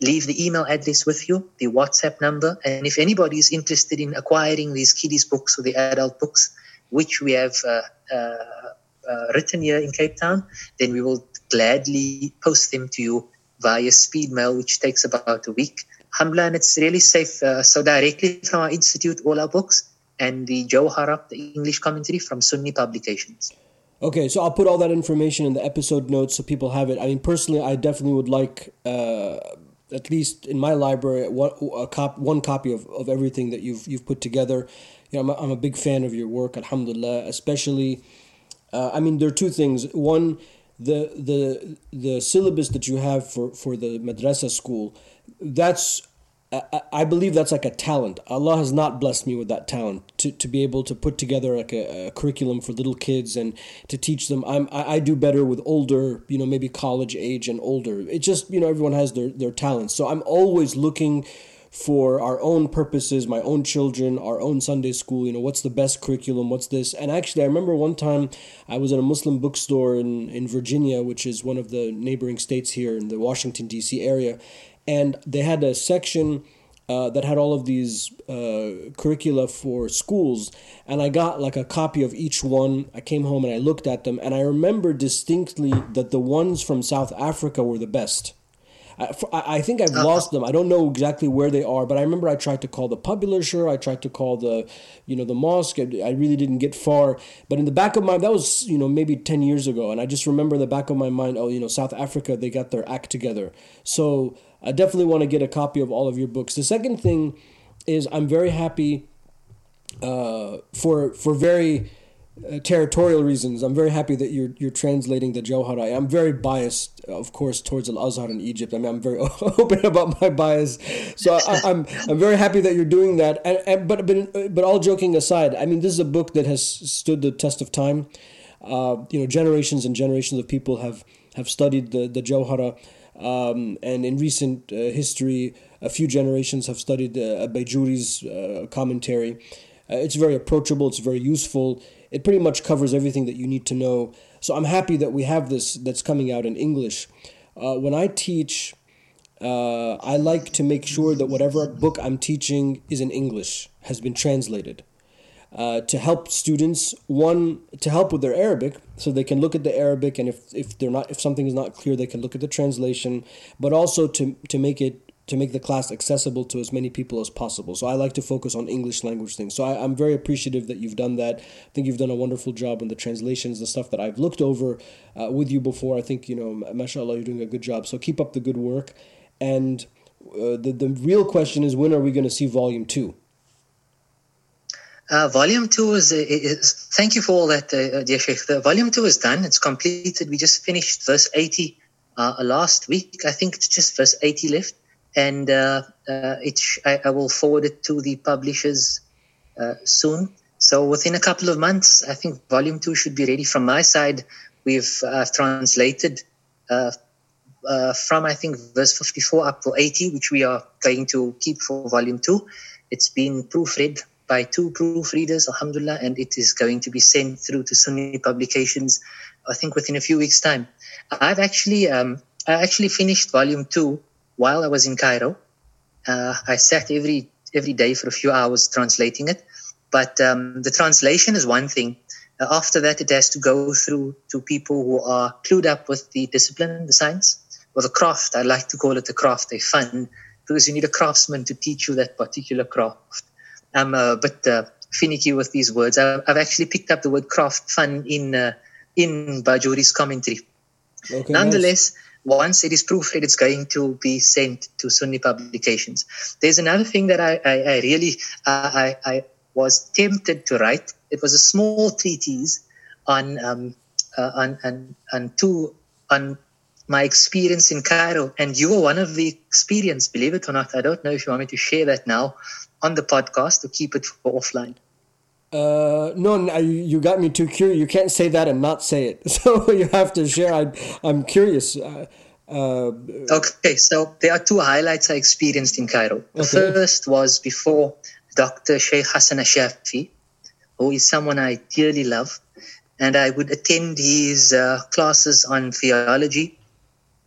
leave the email address with you, the WhatsApp number, and if anybody is interested in acquiring these kiddies books or the adult books, which we have uh, uh, written here in Cape Town, then we will gladly post them to you via speed mail, which takes about a week. Alhamdulillah, and it's really safe. Uh, so directly from our institute, all our books, and the Jawhara, the English commentary from Sunni publications. Okay, so I'll put all that information in the episode notes so people have it. I mean, personally, I definitely would like, uh, at least in my library, one, a cop, one copy of, of everything that you've you've put together. You know, I'm a, I'm a big fan of your work, Alhamdulillah. Especially, uh, I mean, there are two things. One, the the the syllabus that you have for for the madrasa school that's I, I believe that's like a talent. Allah has not blessed me with that talent to, to be able to put together like a, a curriculum for little kids and to teach them. I'm I, I do better with older, you know, maybe college age and older. It just you know everyone has their their talents. So I'm always looking for our own purposes, my own children, our own Sunday school, you know, what's the best curriculum, what's this? And actually, I remember one time I was in a Muslim bookstore in, in Virginia, which is one of the neighboring states here in the Washington, D.C. area, and they had a section. Uh, that had all of these uh, curricula for schools, and I got like a copy of each one. I came home and I looked at them, and I remember distinctly that the ones from South Africa were the best. I, I think I've uh-huh. lost them. I don't know exactly where they are, but I remember I tried to call the publisher. I tried to call the, you know, the mosque. I really didn't get far. But in the back of my, that was, you know, maybe 10 years ago. And I just remember in the back of my mind, oh, you know, South Africa, they got their act together. So I definitely want to get a copy of all of your books. The second thing is I'm very happy uh, for for very uh, territorial reasons. I'm very happy that you're you're translating the Jawhara. I'm very biased, of course, towards Al Azhar in Egypt. I mean, I'm very [laughs] open about my bias, so I, am I'm, I'm very happy that you're doing that. And, and but but but all joking aside, I mean, this is a book that has stood the test of time. Uh, you know, generations and generations of people have have studied the the Jawhara, um, and in recent uh, history, a few generations have studied uh, Bayjuri's uh, commentary. Uh, it's very approachable. It's very useful it pretty much covers everything that you need to know. So I'm happy that we have this that's coming out in English. When I teach, uh, I like to make sure that whatever book I'm teaching is in English, has been translated. Uh, to help students, one to help with their Arabic, so they can look at the Arabic, and if, if they're not if something is not clear, they can look at the translation. But also to to make it to make the class accessible to as many people as possible. So I like to focus on English language things. So I, am very appreciative that you've done that. I think you've done a wonderful job on the translations, the stuff that I've looked over uh, with you before. I think, you know, mashallah, you're doing a good job. So keep up the good work. And uh, the, the real question is when are we going to see volume two? Uh, volume two is, is, thank you for all that, uh, dear Sheikh. The volume two is done. It's completed. We just finished verse 80 uh, last week. I think it's just verse 80 left and uh, uh, it sh- I, I, will forward it to the publishers uh, soon. So within a couple of months, I think volume two should be ready. From my side, we've uh, translated uh, uh, from I think verse 54 up to 80, which we are going to keep for volume two. It's been proofread by two proofreaders, alhamdulillah, and it is going to be sent through to Sunni publications, I think within a few weeks' time. I've actually um, I actually finished volume two while I was in Cairo. Uh, I sat every every day for a few hours translating it. But um, the translation is one thing. Uh, after that, it has to go through to people who are clued up with the discipline, the science, or the craft. I like to call it the craft, a fun, because you need a craftsman to teach you that particular craft. I'm a bit uh, finicky with these words. I've, I've, actually picked up the word craft fun in uh, in Bajuri's commentary. Okay, Nonetheless, nice once it is proofread, it's going to be sent to Sunni publications. There's another thing that I, I, I really uh, I, I was tempted to write. It was a small treatise on um, uh, on, on on two on my experience in Cairo, and you were one of the experience. Believe it or not, I don't know if you want me to share that now on the podcast or keep it for offline. Uh, no, you got me too curious. You can't say that and not say it. [laughs] So you have to share. I, I'm curious. Uh, uh, okay, so there are two highlights I experienced in Cairo. The okay. first was before Dr. Sheikh Hassan Ashafi, who is someone I dearly love, and I would attend his uh, classes on theology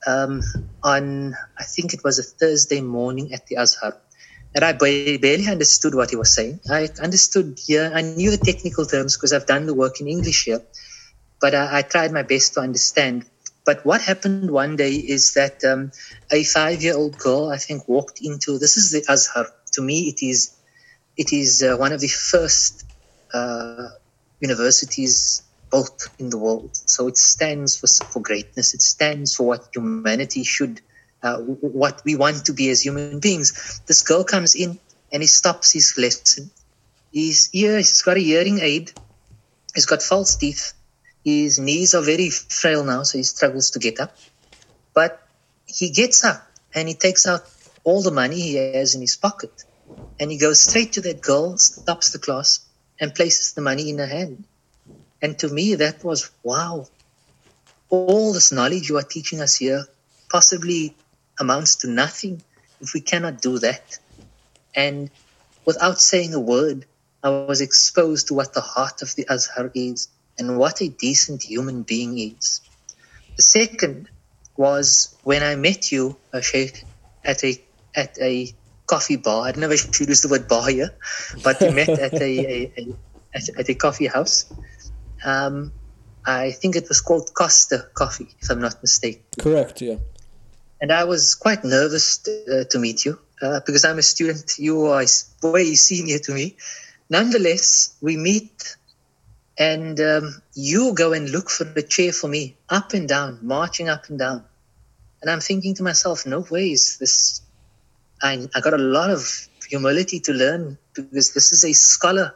um, on, I think it was a Thursday morning at the Azhar and I barely understood what he was saying. I understood here, I knew the technical terms because I've done the work in English here, but I, I, tried my best to understand. But what happened one day is that um, a five-year-old girl, I think, walked into this is the Azhar. To me, it is it is uh, one of the first uh, universities built in the world. So it stands for, for greatness. It stands for what humanity should uh, what we want to be as human beings. This girl comes in and he stops his lesson. His ear, he's got a hearing aid. He's got false teeth. His knees are very frail now, so he struggles to get up. But he gets up and he takes out all the money he has in his pocket. And he goes straight to that girl, stops the class, and places the money in her hand. And to me, that was wow. All this knowledge you are teaching us here possibly amounts to nothing if we cannot do that. And without saying a word, I was exposed to what the heart of the Azhar is and what a decent human being is. The second was when I met you, uh, Sheikh, at a at a coffee bar. I don't know if I should use the word bar here, but we met at a, a, a at, at, a coffee house. Um, I think it was called Costa Coffee, if I'm not mistaken. Correct. Yeah and I was quite nervous to, uh, to meet you uh, because I'm a student. You are way senior to me. Nonetheless, we meet, and um, you go and look for a chair for me, up and down, marching up and down. And I'm thinking to myself, no ways. This, I, I got a lot of humility to learn because this is a scholar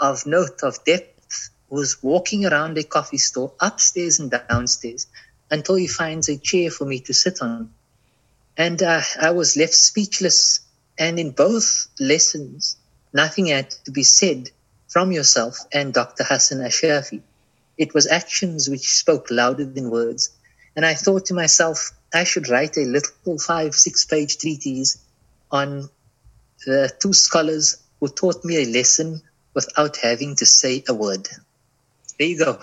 of note, of depth, who's walking around a coffee store upstairs and downstairs until he finds a chair for me to sit on. And uh, I was left speechless. And in both lessons, nothing had to be said from yourself and Dr. Hassan Ashafi. It was actions which spoke louder than words. And I thought to myself, I should write a little five, six page treatise on the two scholars who taught me a lesson without having to say a word. There you go.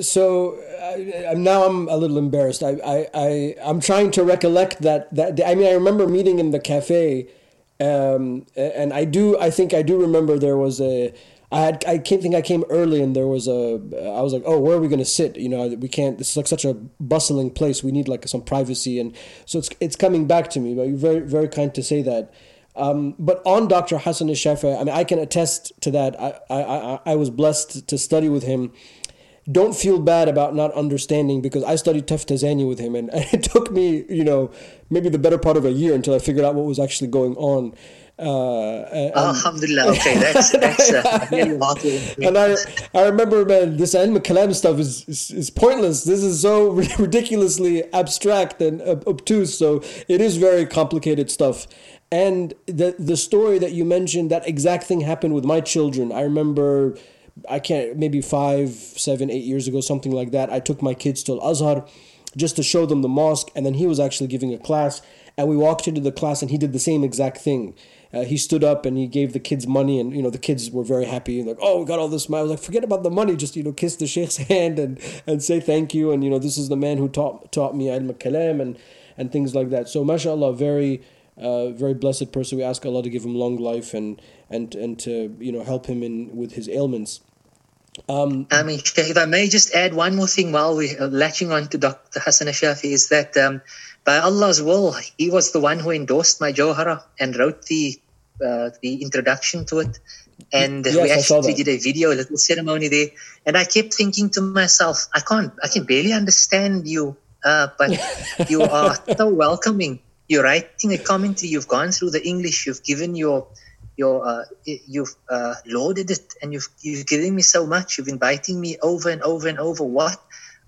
So I, now I'm a little embarrassed. I, I, I, I'm trying to recollect that, that. I mean, I remember meeting in the cafe, um, and I do. I think I do remember there was a I had I can't think I came early and there was a I was like oh where are we gonna sit you know we can't this is like such a bustling place we need like some privacy and so it's it's coming back to me but you're very very kind to say that um, but on Dr. Hassan al-Shafi'i I mean I can attest to that I, I, I was blessed to study with him don't feel bad about not understanding because I studied Taftazani with him [laughs] and it took me you know maybe the better part of a year until I figured out what was actually going on uh, and, Alhamdulillah. Okay, that's that's uh, [laughs] And I I remember, man, this ilm kalam stuff is, is, is pointless. This is so [laughs] ridiculously abstract and obtuse. So it is very complicated stuff. And the the story that you mentioned, that exact thing happened with my children. I remember. I can't maybe five, seven, eight years ago, something like that. I took my kids to Al Azhar just to show them the mosque, and then he was actually giving a class, and we walked into the class, and he did the same exact thing uh, he stood up and he gave the kids money, and you know the kids were very happy. Like, oh, we got all this money. I was like, forget about the money. Just you know, kiss the sheikh's [laughs] hand and and say thank you. And you know, this is the man who taught taught me al kalam and and things like that. So, mashallah, very. Uh, very blessed person. We ask Allah to give him long life and and and to you know help him in with his ailments. Um, I mean, if I may just add one more thing while we're latching on to Dr. Hassan Ashafi is that um, by Allah's will, He was the one who endorsed my Jawhara and wrote the uh, the introduction to it. And yes, we actually did a video, a little ceremony there. And I kept thinking to myself, I can't, I can barely understand you, uh, but [laughs] you are so welcoming. You're writing a commentary. You've gone through the English. You've given your your uh, you've uh, loaded it and you've you've given me so much you've inviting me over and over and over what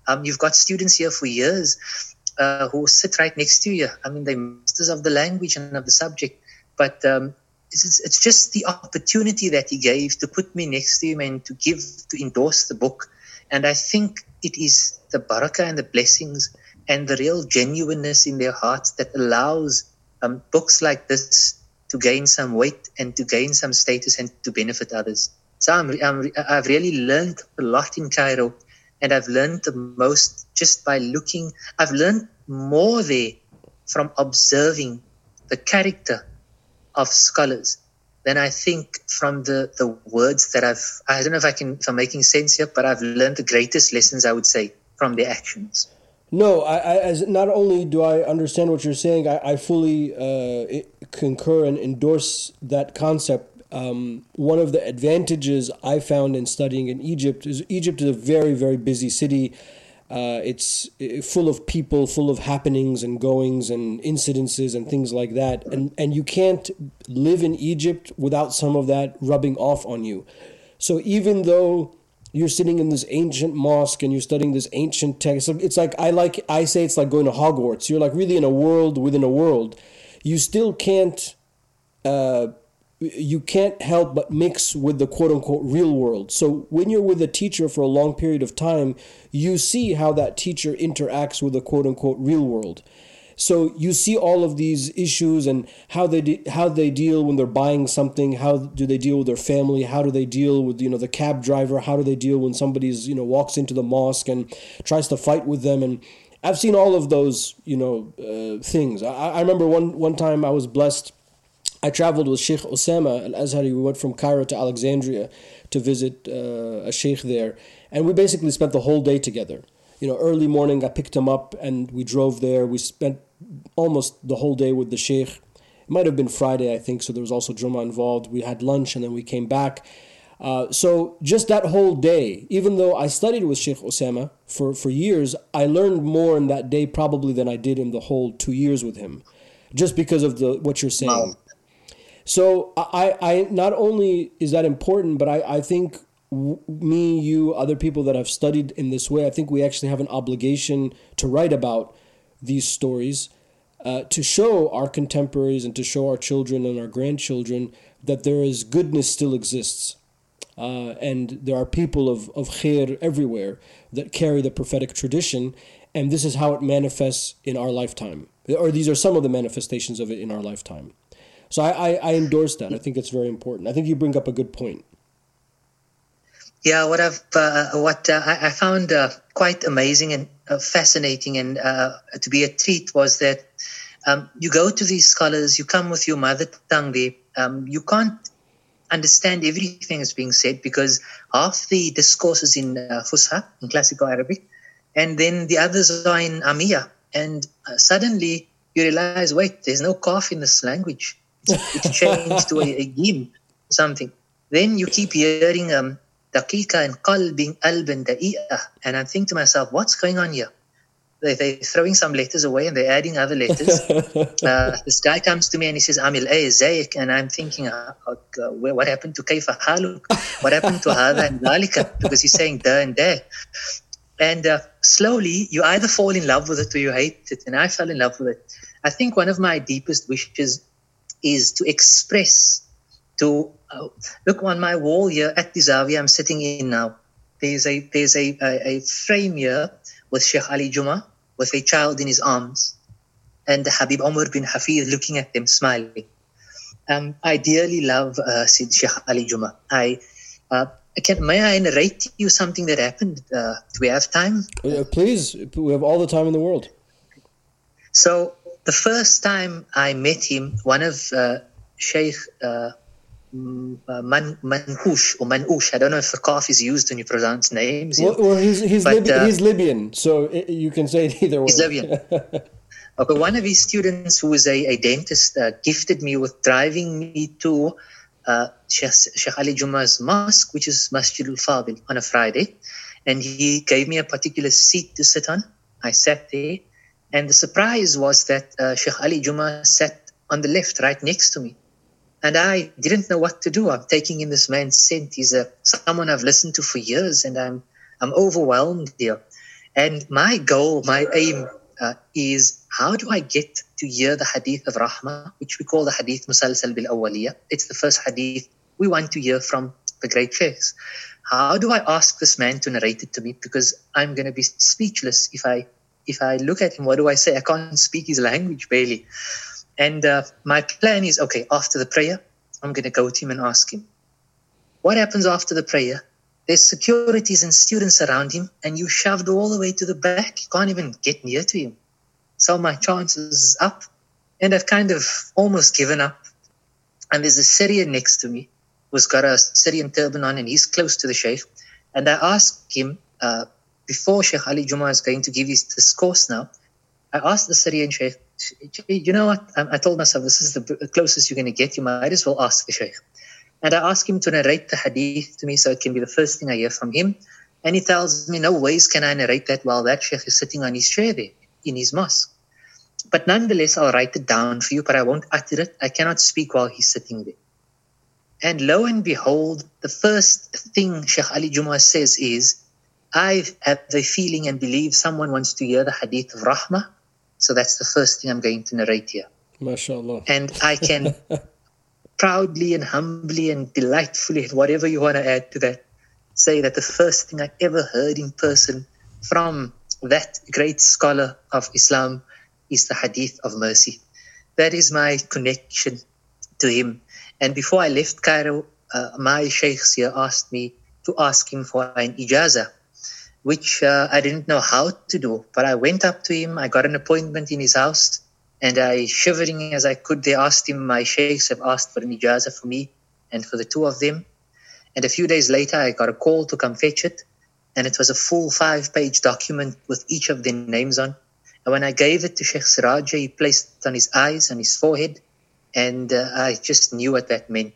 um, you've got students here for years uh, who sit right next to you i mean they're masters of the language and of the subject but um, it's, it's just the opportunity that he gave to put me next to him and to give to endorse the book and i think it is the barakah and the blessings and the real genuineness in their hearts that allows um, books like this to gain some weight and to gain some status and to benefit others so I'm, i've really learned a lot in cairo and i've learned the most just by looking i've learned more there from observing the character of scholars than I think from the, the words that I've, I don't know if I can, if I'm making sense here, but I've learned the greatest lessons, I would say, from their actions. No, I, I as not only do I understand what you're saying, I, I fully uh, concur and endorse that concept. Um, one of the advantages I found in studying in Egypt is Egypt is a very, very busy city. Uh, it's full of people, full of happenings and goings and incidences and things like that. And, and you can't live in Egypt without some of that rubbing off on you. So even though you're sitting in this ancient mosque and you're studying this ancient text, it's like I like I say it's like going to Hogwarts. You're like really in a world within a world. You still can't uh, you can't help but mix with the quote unquote real world. So when you're with a teacher for a long period of time, you see how that teacher interacts with the quote unquote real world. So you see all of these issues and how they de- how they deal when they're buying something. How do they deal with their family? How do they deal with you know the cab driver? How do they deal when somebody's you know walks into the mosque and tries to fight with them? And I've seen all of those you know uh, things. I, I remember one one time I was blessed I traveled with Sheikh Osama Al Azhari. We went from Cairo to Alexandria to visit uh, a sheikh there, and we basically spent the whole day together. You know, early morning, I picked him up and we drove there. We spent almost the whole day with the sheikh. It might have been Friday, I think, so there was also Juma involved. We had lunch and then we came back. Uh, so just that whole day, even though I studied with Sheikh Osama for, for years, I learned more in that day probably than I did in the whole two years with him, just because of the what you're saying. Wow. So I, I not only is that important, but I, I think me, you, other people that have studied in this way, I think we actually have an obligation to write about these stories, uh, to show our contemporaries and to show our children and our grandchildren that there is goodness still exists uh, and there are people of, of khair everywhere that carry the prophetic tradition, and this is how it manifests in our lifetime. Or these are some of the manifestations of it in our lifetime. So I, I, I endorse that. I think it's very important. I think you bring up a good point. Yeah, what I've uh, what uh, I, found uh, quite amazing and fascinating, and uh, to be a treat was that um, you go to these scholars, you come with your mother tongue. Um, you can't understand everything that's being said because half the discourses in uh, Fusha, in classical Arabic, and then the others are in Amiya. And uh, suddenly you realize, wait, there's no qaf in this language. It's, it's changed to a, a gim, something. Then you keep hearing um, daqiqa and qalbin, alban, da'i'a. And I'm thinking to myself, what's going on here? they, they're throwing some letters away and they're adding other letters. [laughs] uh, this guy comes to me and he says, Amil A, Zayik. And I'm thinking, uh, uh, what happened to Kaifa Haluk? What happened to Hada and Dalika? Because he's saying da and da. And uh, slowly, you either fall in love with it or you hate it. And I fell in love with it. I think one of my deepest wishes is to express, to uh, look on my wall here at the Azzawia I'm sitting in now. There's a there's a, a, a frame here with Sheikh Ali Juma with a child in his arms and Habib Omar bin Hafiz looking at them smiling. Um, I dearly love uh, Sid Sheikh Ali Juma. I uh, can, may I narrate to you something that happened? Uh, do we have time? Uh, please, we have all the time in the world. So the first time I met him, one of uh, Sheikh uh, man, Manhush or Manush. I don't know if the is used when you pronounce names. Well, well he's he's, but, uh, he's Libyan, so you can say it either way. He's Libyan. [laughs] okay, one of his students who is a, a dentist uh, gifted me with driving me to uh, Sheikh, Sheikh Ali Juma's mosque, which is Masjidul Fadil, on a Friday, and he gave me a particular seat to sit on. I sat there, and the surprise was that uh, Sheikh Ali Juma sat on the left, right next to me. And I didn't know what to do. I'm taking in this man's scent. He's a someone I've listened to for years, and I'm I'm overwhelmed here. And my goal, my aim, uh, is how do I get to hear the hadith of Rahmah, which we call the hadith musalsal bil awwaliyah. It's the first hadith we want to hear from the great sheikhs. How do I ask this man to narrate it to me? Because I'm going to be speechless if I if I look at him. What do I say? I can't speak his language barely. And uh, my plan is okay, after the prayer, I'm going to go to him and ask him, what happens after the prayer? There's securities and students around him, and you shoved all the way to the back. You can't even get near to him. So my chances is up. And I've kind of almost given up. And there's a Syrian next to me who's got a Syrian turban on, and he's close to the Sheikh. And I asked him, uh, before Sheikh Ali Juma is going to give his discourse now, I asked the Syrian Sheikh, you know what? I, told myself, this is the closest you're going to get. You might as well ask the Sheikh. And I asked him to narrate the hadith to me so it can be the first thing I hear from him. And he tells me, no ways can I narrate that while that Sheikh is sitting on his chair there in his mosque. But nonetheless, I'll write it down for you, but I won't utter it. I cannot speak while he's sitting there. And lo and behold, the first thing Sheikh Ali Juma says is, I have the feeling and believe someone wants to hear the hadith of Rahmah so that's the first thing I'm going to narrate here. MashaAllah. And I can [laughs] proudly and humbly and delightfully, whatever you want to add to that, say that the first thing I ever heard in person from that great scholar of Islam is the Hadith of Mercy. That is my connection to him. And before I left Cairo, uh, my sheikhs here asked me to ask him for an ijazah which uh, I didn't know how to do. But I went up to him, I got an appointment in his house, and I, shivering as I could, they asked him, my sheikhs have asked for an ijazah for me and for the two of them. And a few days later, I got a call to come fetch it, and it was a full five page document with each of their names on. And when I gave it to Sheikh Siraj, he placed it on his eyes and his forehead, and uh, I just knew what that meant.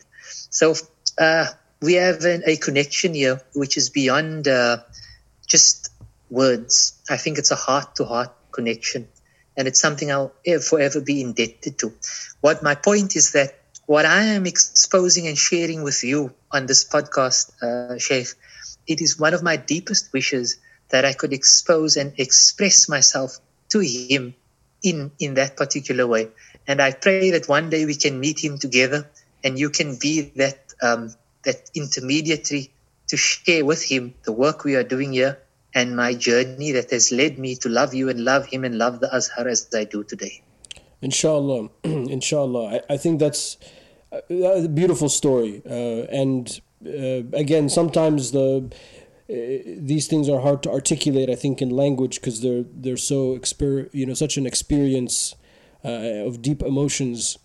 So, uh, we have an, a connection here which is beyond uh, just words. I think it's a heart to heart connection, and it's something I'll forever be indebted to. What my point is that what I am exposing and sharing with you on this podcast, uh, Sheikh, it is one of my deepest wishes that I could expose and express myself to him in, in that particular way. And I pray that one day we can meet him together and you can be that, um, that intermediary to share with him the work we are doing here and my journey that has led me to love you and love him and love the Azhar as I do today. Inshallah, [clears throat] inshallah. I, I think that's a beautiful story. Uh, and uh, again, sometimes the uh, these things are hard to articulate. I think in language because they're they're so exper- you know such an experience uh, of deep emotions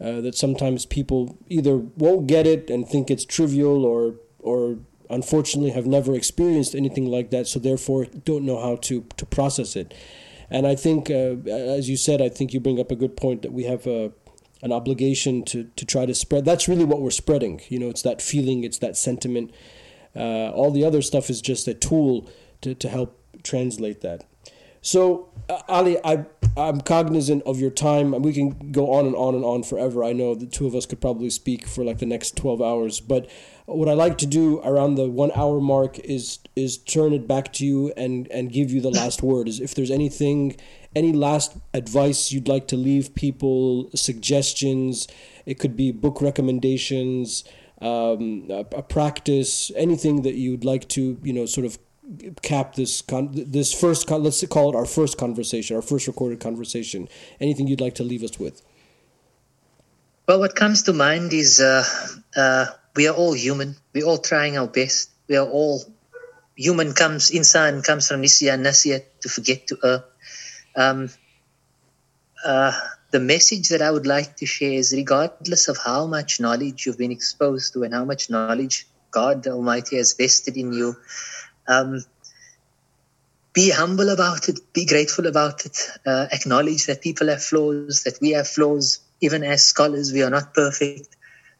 uh, that sometimes people either won't get it and think it's trivial or or unfortunately have never experienced anything like that, so therefore don't know how to to process it. And I think, uh, as you said, I think you bring up a good point that we have a an obligation to to try to spread. That's really what we're spreading. You know, it's that feeling, it's that sentiment. Uh, all the other stuff is just a tool to, to help translate that. So, uh, Ali, I I'm cognizant of your time, and we can go on and on and on forever. I know the two of us could probably speak for like the next twelve hours, but what I like to do around the one hour mark is is turn it back to you and and give you the last word. Is if there's anything, any last advice you'd like to leave people, suggestions. It could be book recommendations, um, a, a practice, anything that you'd like to you know sort of cap this con- this first con- let's call it our first conversation, our first recorded conversation. Anything you'd like to leave us with? Well, what comes to mind is uh, uh, we are all human. We're all trying our best. We are all human. Comes insan comes from nisya nasya to forget to err. Um, uh, the message that I would like to share is regardless of how much knowledge you've been exposed to and how much knowledge God Almighty has vested in you, um, be humble about it, be grateful about it, uh, acknowledge that people have flaws, that we have flaws. Even as scholars, we are not perfect.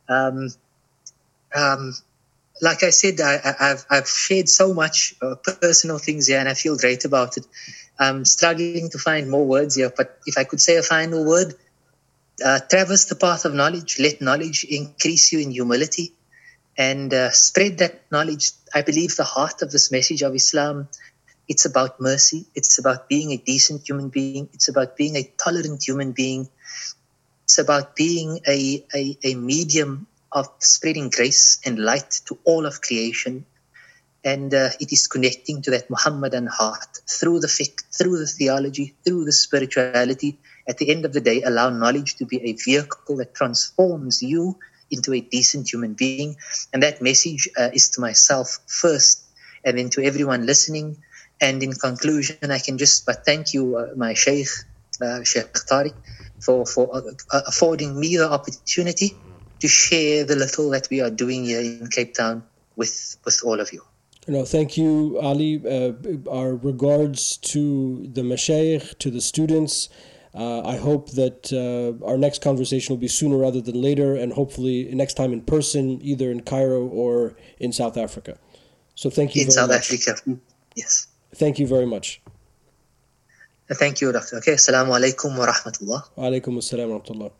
Um, um, like I said, I, have I've shared so much uh, personal things here, and I feel great about it. I'm struggling to find more words here, but if I could say a final word, uh, traverse the path of knowledge. Let knowledge increase you in humility, and uh, spread that knowledge. I believe the heart of this message of Islam. It's about mercy. It's about being a decent human being. It's about being a tolerant human being. It's about being a, a, a medium of spreading grace and light to all of creation. And uh, it is connecting to that Muhammadan heart through the fiqh, through the theology, through the spirituality. At the end of the day, allow knowledge to be a vehicle that transforms you into a decent human being. And that message uh, is to myself first, and then to everyone listening. And in conclusion, I can just but thank you, uh, my Sheikh, uh, Sheikh Tariq, for, for uh, affording me the opportunity to share the little that we are doing here in Cape Town with with all of you. No, thank you, Ali. Uh, our regards to the mashayikh, to the students. Uh, I hope that uh, our next conversation will be sooner rather than later, and hopefully next time in person, either in Cairo or in South Africa. So thank you. In South much. Africa, yes. Thank you very much. Thank you, Doctor. Okay, Assalamu alaikum wa rahmatullah. Wa alaikum assalam wa rahmatullah.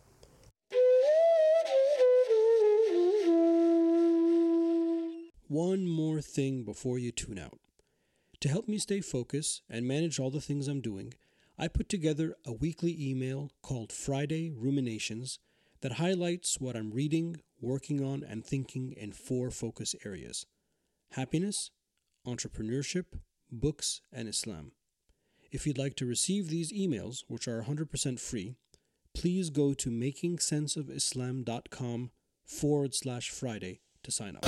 One more thing before you tune out. To help me stay focused and manage all the things I'm doing, I put together a weekly email called Friday Ruminations that highlights what I'm reading, working on, and thinking in four focus areas happiness, entrepreneurship, books, and Islam. If you'd like to receive these emails, which are 100% free, please go to makingsenseofislam.com forward slash Friday to sign up.